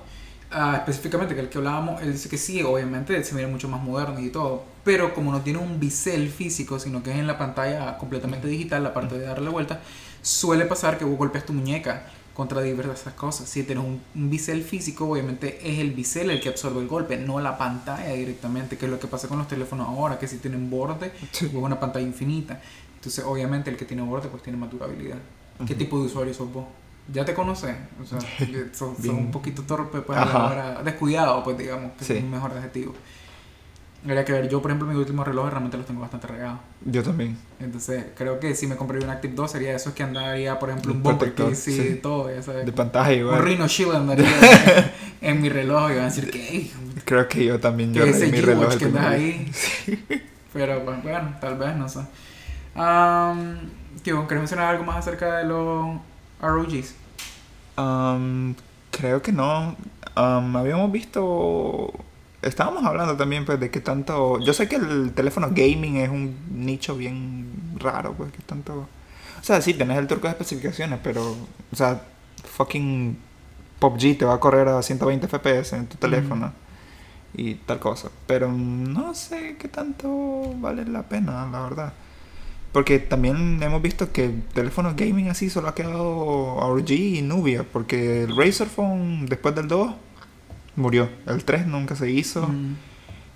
B: ah, específicamente que el que hablábamos, él dice que sí, obviamente se mira mucho más moderno y todo, pero como no tiene un bisel físico, sino que es en la pantalla completamente digital, la parte de darle vuelta, suele pasar que vos golpeas tu muñeca contra diversas cosas. Si tienes un, un bisel físico, obviamente es el bisel el que absorbe el golpe, no la pantalla directamente, que es lo que pasa con los teléfonos ahora, que si tienen borde,
C: Sí.
B: es una pantalla infinita. Entonces, obviamente, el que tiene borde, pues tiene más durabilidad. ¿Qué
C: Ujú.
B: tipo de usuario sos vos? Ya te conoces, o sea, sos
C: Bien.
B: un poquito torpe, pues, a la hora- descuidado, pues, digamos, que
C: Sí.
B: es un mejor adjetivo. Habría que ver, yo, por ejemplo, mis últimos relojes realmente los tengo bastante regados.
C: Yo también.
B: Entonces, creo que si me compraría un Active 2 sería esos que andaría, por ejemplo, un
C: Un
B: bumper
C: protector,
B: case y
C: sí.
B: todo, ya sabes.
C: De pantalla
B: un
C: igual.
B: Rhino Shield andaría en mi reloj y van a decir que
C: Creo que yo también. Yo
B: ese
C: mi reloj
B: que andas ahí. Pero pues, bueno, tal vez, no sé. Um, tío, ¿querés mencionar algo más acerca de los ROGs?
C: Um, creo que no. Um, habíamos visto. Estábamos hablando también pues de que tanto. Yo sé que el teléfono gaming es un nicho bien raro, pues que tanto. O sea, sí, tenés el turco de especificaciones, pero. O sea, fucking PUBG te va a correr a 120 FPS en tu teléfono. Y tal cosa. Pero no sé qué tanto vale la pena, la verdad. Porque también hemos visto que el teléfono gaming así solo ha quedado RG y Nubia. Porque el Razer Phone después del 2 murió. El 3 nunca se hizo.
B: Mm,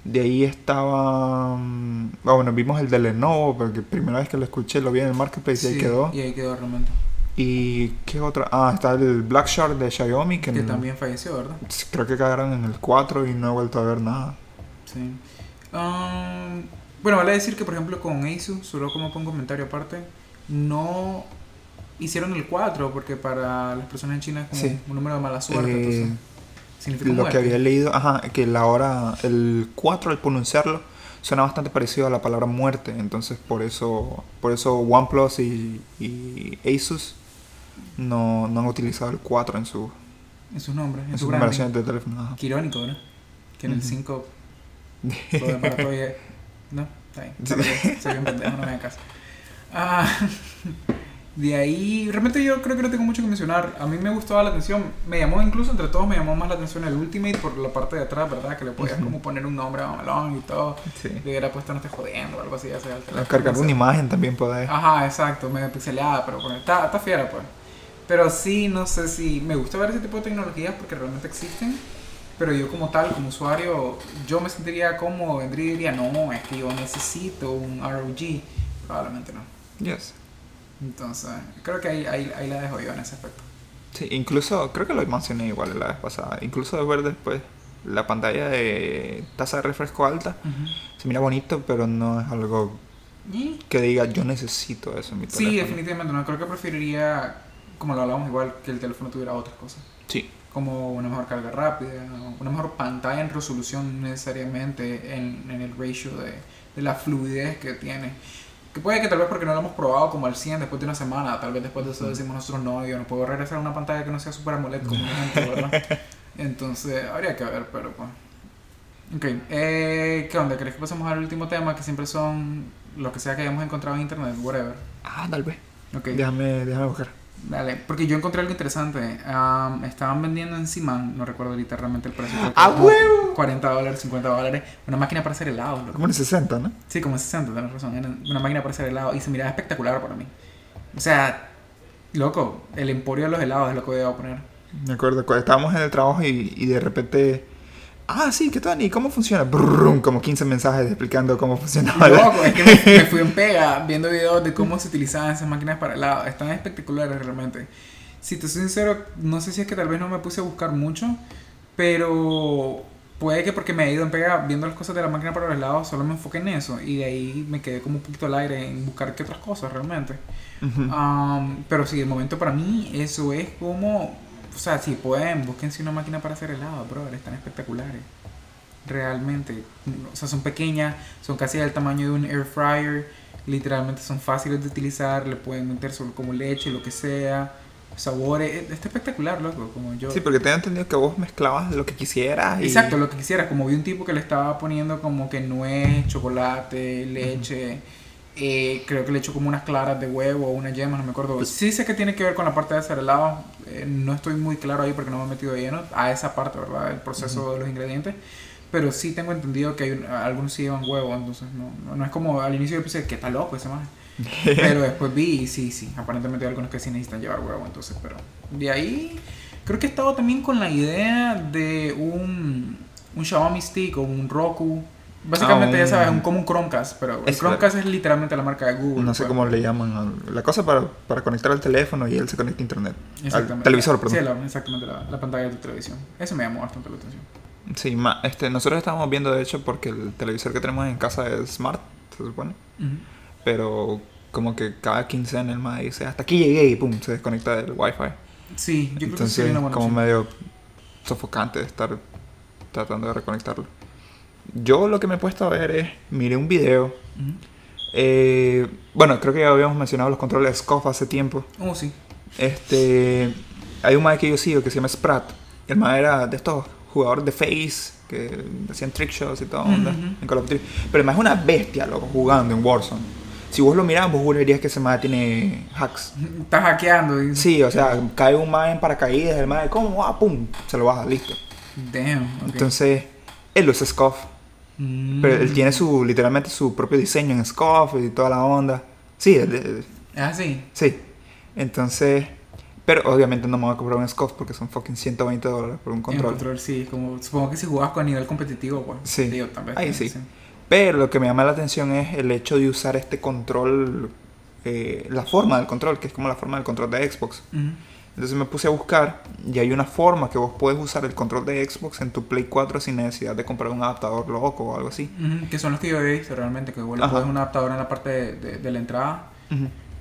C: De ahí estaba. mm, ah, bueno, vimos el de Lenovo. Porque primera vez que lo escuché lo vi en el marketplace y ahí quedó.
B: Y ahí quedó realmente.
C: Y qué otra. Ah, está el Black Shark de Xiaomi. Que,
B: Que
C: no-
B: también falleció, ¿verdad?
C: creo que quedaron en el 4 y no he vuelto a ver nada.
B: Sí. Um, bueno, vale decir que, por ejemplo, con Asus, solo como pongo un comentario aparte, no hicieron el 4 porque para las personas en China es como
C: Sí.
B: un número de mala suerte.
C: Eh,
B: entonces, significa
C: Lo que había leído, ajá, que la hora, el 4 al pronunciarlo, suena bastante parecido a la palabra muerte. Entonces, por eso, por eso OnePlus y, y Asus no, no han utilizado el 4 en su,
B: En sus nombres, en,
C: en
B: su
C: sus numeraciones de teléfono. ajá.
B: Qué irónico, ¿verdad? Que en el
C: Ujú.
B: 5 lo de para todo No, está bien. Soy un pendejo, no me caso. Ah, de ahí, realmente yo creo que no tengo mucho que mencionar. A mí me gustaba la atención. Me llamó incluso entre todos, me llamó más la atención el Ultimate por la parte de atrás, ¿verdad? Que le podías como poner un nombre a mamalón y todo.
C: Sí.
B: Le hubiera puesto no estés jodiendo o algo así. El teléfono,
C: Cargar una imagen también puede.
B: Ajá, exacto, medio pixeleada, pero bueno, está, está fiera, pues. Pero sí, no sé si me gusta ver ese tipo de tecnologías porque realmente existen. Pero yo como tal, como usuario, yo me sentiría como vendría y diría, no, es que yo necesito un ROG. Probablemente no.
C: Yes.
B: Entonces, creo que ahí, ahí, ahí la dejo yo en ese aspecto.
C: Sí, incluso, creo que lo mencioné igual la vez pasada. Incluso de ver después la pantalla de tasa de refresco alta, se mira bonito, pero no es algo
B: Y
C: que diga yo necesito eso en mi
B: Sí,
C: teléfono.
B: definitivamente no. Creo que preferiría, como lo hablamos igual, que el teléfono tuviera otras cosas.
C: Sí.
B: Como una mejor carga rápida, una mejor pantalla en resolución necesariamente en, en el ratio de, de la fluidez que tiene. Que puede que tal vez porque no lo hemos probado como al 100 después de una semana, tal vez después de eso decimos nosotros no, yo no puedo regresar a una pantalla que no sea Super AMOLED como ejemplo, ¿verdad? Entonces, habría que ver, pero pues. Ok, eh, ¿qué onda? ¿Crees que pasemos al último tema que siempre son lo que sea que hayamos encontrado en internet, whatever?
C: Ah, tal vez.
B: Ok.
C: Déjame, déjame buscar.
B: Dale, porque yo encontré algo interesante. Am, estaban vendiendo en Siman, no recuerdo ahorita realmente el precio. que
C: ¡A huevo!
B: 40 dólares, 50 dólares. Una máquina para hacer helado. loco.
C: Como en 60, ¿no?
B: Sí, como en 60, tenés razón. Era una máquina para hacer helado y se miraba espectacular para mí. O sea, Loco, el emporio de los helados es lo que voy a poner.
C: Me acuerdo, cuando estábamos en el trabajo y, y de repente... Ah, sí, ¿qué tal? ¿Y cómo funciona? Brrrum, como 15 mensajes explicando cómo funcionaba. la-
B: Loco, es que me, me fui en pega viendo videos de cómo se utilizaban esas máquinas para helado. Están espectaculares realmente. Si te soy sincero, no sé si es que tal vez no me puse a buscar mucho, pero puede que porque me he ido en pega viendo las cosas de la máquina para los helados, solo me enfoqué en eso y de ahí me quedé como un poquito al aire en buscar qué otras cosas realmente. Um, pero sí, de momento para mí eso es como, o sea, si pueden, búsquense una máquina para hacer helado, brother, están espectaculares. Realmente, o sea, son pequeñas, son casi del tamaño de un air fryer, literalmente son fáciles de utilizar, le pueden meter solo como leche, lo que sea, sabores, eh, está espectacular, loco, como yo...
C: Sí, porque tengo entendido que vos mezclabas lo que quisieras. Y...
B: Exacto, lo que quisiera. Como vi un tipo que le estaba poniendo como que nuez, chocolate, leche. Eh, creo que le echó como unas claras de huevo o una yema, no me acuerdo. Sí sé que tiene que ver con la parte de hacer helado. eh, no estoy muy claro ahí porque no me he metido de lleno a esa parte, ¿verdad? El proceso de los ingredientes. Pero sí tengo entendido que hay un- algunos sí llevan huevo, entonces no, no, no es como al inicio yo pensé que está loco ese más. Pero después vi y sí, sí, aparentemente hay algunos que sí necesitan llevar huevo, entonces, pero de ahí creo que he estado también con la idea de un, un Xiaomi Stick o un Roku. Básicamente,
C: Ah,
B: ya
C: un-
B: sabes, un, como un Chromecast, pero el
C: Es-
B: Chromecast es literalmente la marca de Google.
C: No sé
B: pues.
C: cómo le llaman. La cosa para, para conectar al teléfono y él se conecta a internet. Al
B: Exactamente.
C: televisor, perdón.
B: Sí, la- exactamente, la, la pantalla de tu televisión. Eso me llamó bastante la atención.
C: Sí, ma- este, nosotros estábamos viendo de hecho porque el televisor que tenemos en casa es smart, se supone. Pero como que cada quincena el MAE dice, hasta aquí llegué y pum, se desconecta del wifi.
B: Sí, yo creo que
C: Entonces,
B: sería una buena
C: como
B: opción.
C: medio sofocante estar tratando de reconectarlo. Yo lo que me he puesto a ver es, miré un video. Eh, bueno, creo que ya habíamos mencionado los controles de SCOF hace tiempo.
B: Oh, sí.
C: Este, hay un mae que yo sigo que se llama Sprat. El mae era de estos jugadores de Face que hacían trick shots y todo onda
B: Ujú.
C: en Call of Duty. Pero el mae es una bestia, loco, jugando en Warzone. Si vos lo mirás, vos jurarías que ese mae tiene hacks.
B: Estás hackeando y...
C: Sí, o sea, cae un mae en paracaídas, el mae, ¿cómo? Ah, pum, se lo baja, listo.
B: Damn. ok.
C: Entonces, él usa SCOF.
B: Mm.
C: Pero él tiene su, literalmente su propio diseño en SCOF y toda la onda. Sí, él- él-
B: Ah, sí.
C: Sí. Entonces, pero obviamente no me voy a comprar un SCOF porque son fucking 120 dólares por un control.
B: control, sí. Como, supongo que si jugabas con nivel competitivo, pues.
C: Sí.
B: digo, vez,
C: Ahí sí. Pero lo que me llama la atención es el hecho de usar este control, eh, la forma del control, que es como la forma del control de Xbox.
B: Ujú.
C: Entonces me puse a buscar y hay una forma que vos puedes usar el control de Xbox en tu Play 4 sin necesidad de comprar un adaptador loco o algo así.
B: Que son los que yo he visto realmente, que igual le pones un adaptador en la parte de, de- de la entrada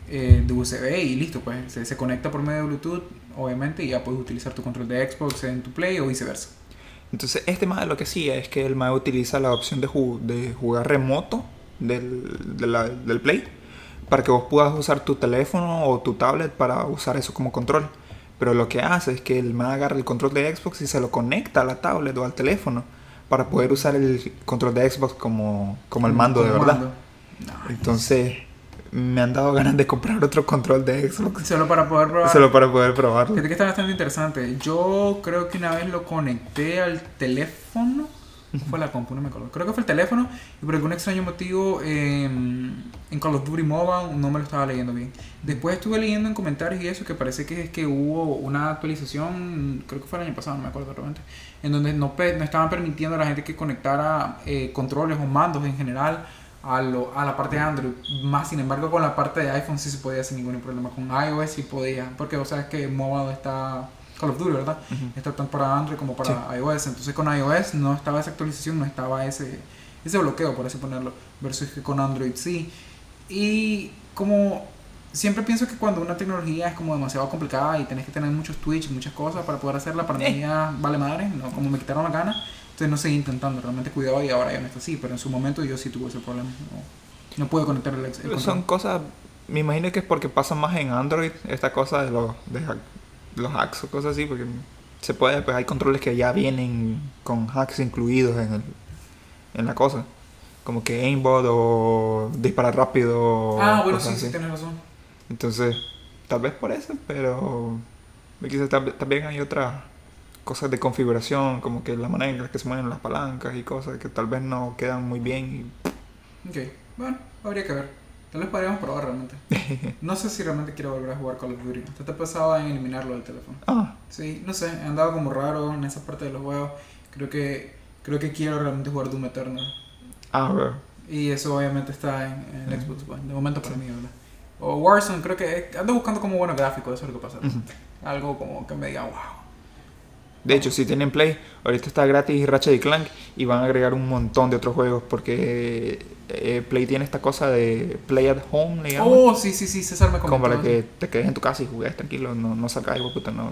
B: eh, de USB y listo, pues se, se conecta por medio de Bluetooth, obviamente, y ya puedes utilizar tu control de Xbox en tu Play o viceversa.
C: Entonces, este MAE lo que hacía es que el MAE utiliza la opción de, ju- de jugar remoto del, de la- del Play para que vos puedas usar tu teléfono o tu tablet para usar eso como control. Pero lo que hace es que el MAE agarra el control de Xbox y se lo conecta a la tablet o al teléfono para poder usar el control de Xbox como, como el mando de verdad.
B: mando.
C: Entonces, me han dado ganas de comprar otro control de Xbox
B: Solo para poder probar.
C: solo para poder probarlo.
B: Fíjate que está bastante interesante. Yo creo que una vez lo conecté al teléfono. ¿O fue la compu? No me acuerdo. Creo que fue el teléfono. Y por algún extraño motivo eh, en Call of Duty Mobile no me lo estaba leyendo bien. Después estuve leyendo en comentarios y eso que parece que es que hubo una actualización, creo que fue el año pasado, no me acuerdo realmente, en donde no, no estaban permitiendo a la gente que conectara eh, controles o mandos en general a, lo, a la parte de Android. Más sin embargo, con la parte de iPhone sí se podía sin ningún problema. Con iOS sí podía, porque vos sabes que mobile está Call of Duty, ¿verdad?
C: Ujú.
B: Está tanto para Android como para iOS. Entonces con iOS no estaba esa actualización, no estaba ese, ese bloqueo, por así ponerlo, versus que con Android sí. Y como siempre pienso que cuando una tecnología es como demasiado complicada y tenés que tener muchos tweets y muchas cosas para poder hacerla, para mí
C: Eh.
B: ya vale madre, ¿no? como me quitaron la gana, entonces no seguí intentando, realmente cuidado y ahora ya no está así, pero en su momento yo sí tuve ese problema. No, no pude conectar el, el
C: son cosas, me imagino que es porque pasa más en Android esta cosa de los, de los hacks o cosas así, porque se puede, pues hay controles que ya vienen con hacks incluidos en, el, en la cosa, como que aimbot o disparar rápido.
B: Ah, bueno, sí, sí, tienes razón.
C: Entonces, tal vez por eso, pero quizás también hay otras cosas de configuración, como que la manera en la que se mueven las palancas y cosas que tal vez no quedan muy bien. y-
B: Ok, bueno, habría que ver. Tal vez podríamos probar realmente. No sé si realmente quiero volver a jugar Call of Duty. ¿Te, te pensaba en eliminarlo del teléfono?
C: Ah,
B: Sí, no sé, he andado como raro en esa parte de los juegos. Creo que creo que quiero realmente jugar Doom Eternal.
C: ah, bro.
B: Y eso obviamente está en, en el. Xbox One, de momento para mí, ¿verdad? O Warzone, creo que ando buscando como buenos gráficos, eso es lo que pasa.
C: Ujú.
B: Algo como que me diga, wow.
C: De hecho, si tienen Play, ahorita está gratis Ratchet y Clank y van a agregar un montón de otros juegos porque eh, Play tiene esta cosa de Play at Home, le llaman.
B: Oh, sí, sí, sí, César me comentó.
C: como para que te quedes en tu casa y juegues tranquilo, no, no salgas, hijo de puta, no,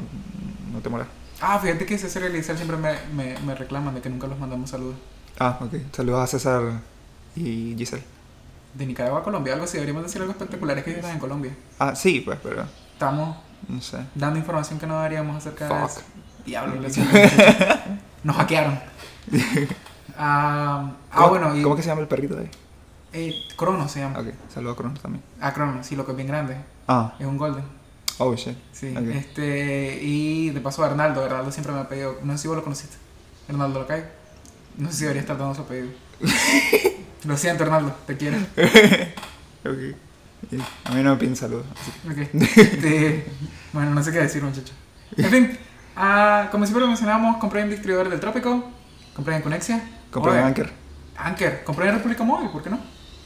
C: no te molestes.
B: Ah, fíjate que César y Eliezer siempre me, me, me reclaman de que nunca los mandamos saludos.
C: Ah, ok. Saludos a César y Giselle.
B: De Nicaragua a Colombia, algo así, deberíamos decir algo espectacular, es que están en Colombia.
C: Ah, sí, pues, pero
B: Estamos
C: no sé.
B: dando información que no daríamos acerca de
C: Fuck.
B: eso. Diablo, le siento, muchachos. Nos hackearon. Ah, ah,
C: ¿Cómo-
B: bueno, y
C: ¿Cómo que se llama el perrito de ahí?
B: eh, Crono se llama.
C: Ok, saludos a Cronos también.
B: Ah, Crono, sí, lo que es bien grande.
C: Ah,
B: Es un golden.
C: oh shit.
B: Sí,
C: Ok.
B: este, y de paso a Hernaldo, Hernaldo siempre me ha pedido, no sé si vos lo conociste, Hernaldo Locay, no sé si debería estar dando su apellido. lo siento Hernaldo, te quiero.
C: Ok. Y A mí no me piden saludos. que-
B: Ok. Este, bueno, no sé qué decir muchacho. En fin, ah, como siempre lo mencionamos, compré en distribuidores del Trópico, compré en Conexia.
C: Compré en Anker.
B: Anker, compré en República Móvil, ¿por qué no?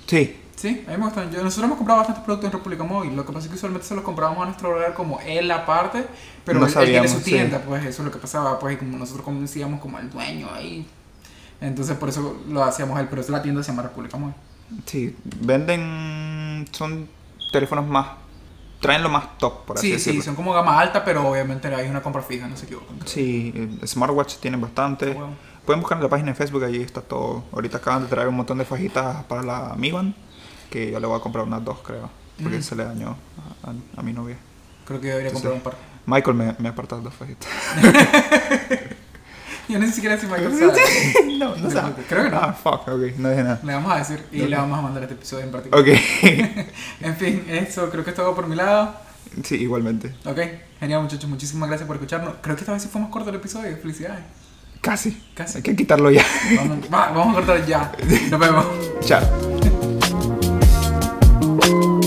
C: Sí.
B: Sí, a mí me gustan. Yo, nosotros hemos comprado bastantes productos en República Móvil. Lo que pasa es que usualmente se los compramos a nuestro hogar como él aparte, pero
C: No
B: él, él tiene
C: sabíamos,
B: su
C: sí.
B: tienda, pues eso es lo que pasaba, pues y como nosotros conocíamos como el dueño ahí. Entonces por eso lo hacíamos él, pero es la tienda se llama República Móvil.
C: Sí. Venden. Son teléfonos más. Traen lo más top, por así
B: Sí,
C: decirlo.
B: sí, son como gama alta, pero obviamente hay una compra fija, no se equivocan.
C: Sí, eh, smartwatch tienen bastante.
B: Bueno.
C: Pueden buscar en la página de Facebook, allí está todo. Ahorita acaban de traer un montón de fajitas para la Mi Band, que yo le voy a comprar unas dos, creo. Porque
B: Mm.
C: se le dañó a, a- a mi novia.
B: Creo que debería
C: Sí,
B: comprar un par.
C: Michael me, me ha apartado dos fajitas.
B: Yo no sé siquiera si Michael sabe.
C: no, no sabe.
B: Creo que no.
C: Ah, fuck, ok, no dije nada.
B: Le vamos a decir y le vamos a mandar este episodio en particular.
C: Ok.
B: en fin, eso creo que es todo por mi lado.
C: Sí, igualmente.
B: Ok, genial muchachos, muchísimas gracias por escucharnos. Creo que esta vez sí fue más corto el episodio, felicidades.
C: Casi.
B: Casi.
C: Hay que quitarlo ya.
B: Vamos, a cortar ya. Nos vemos.
C: Chao.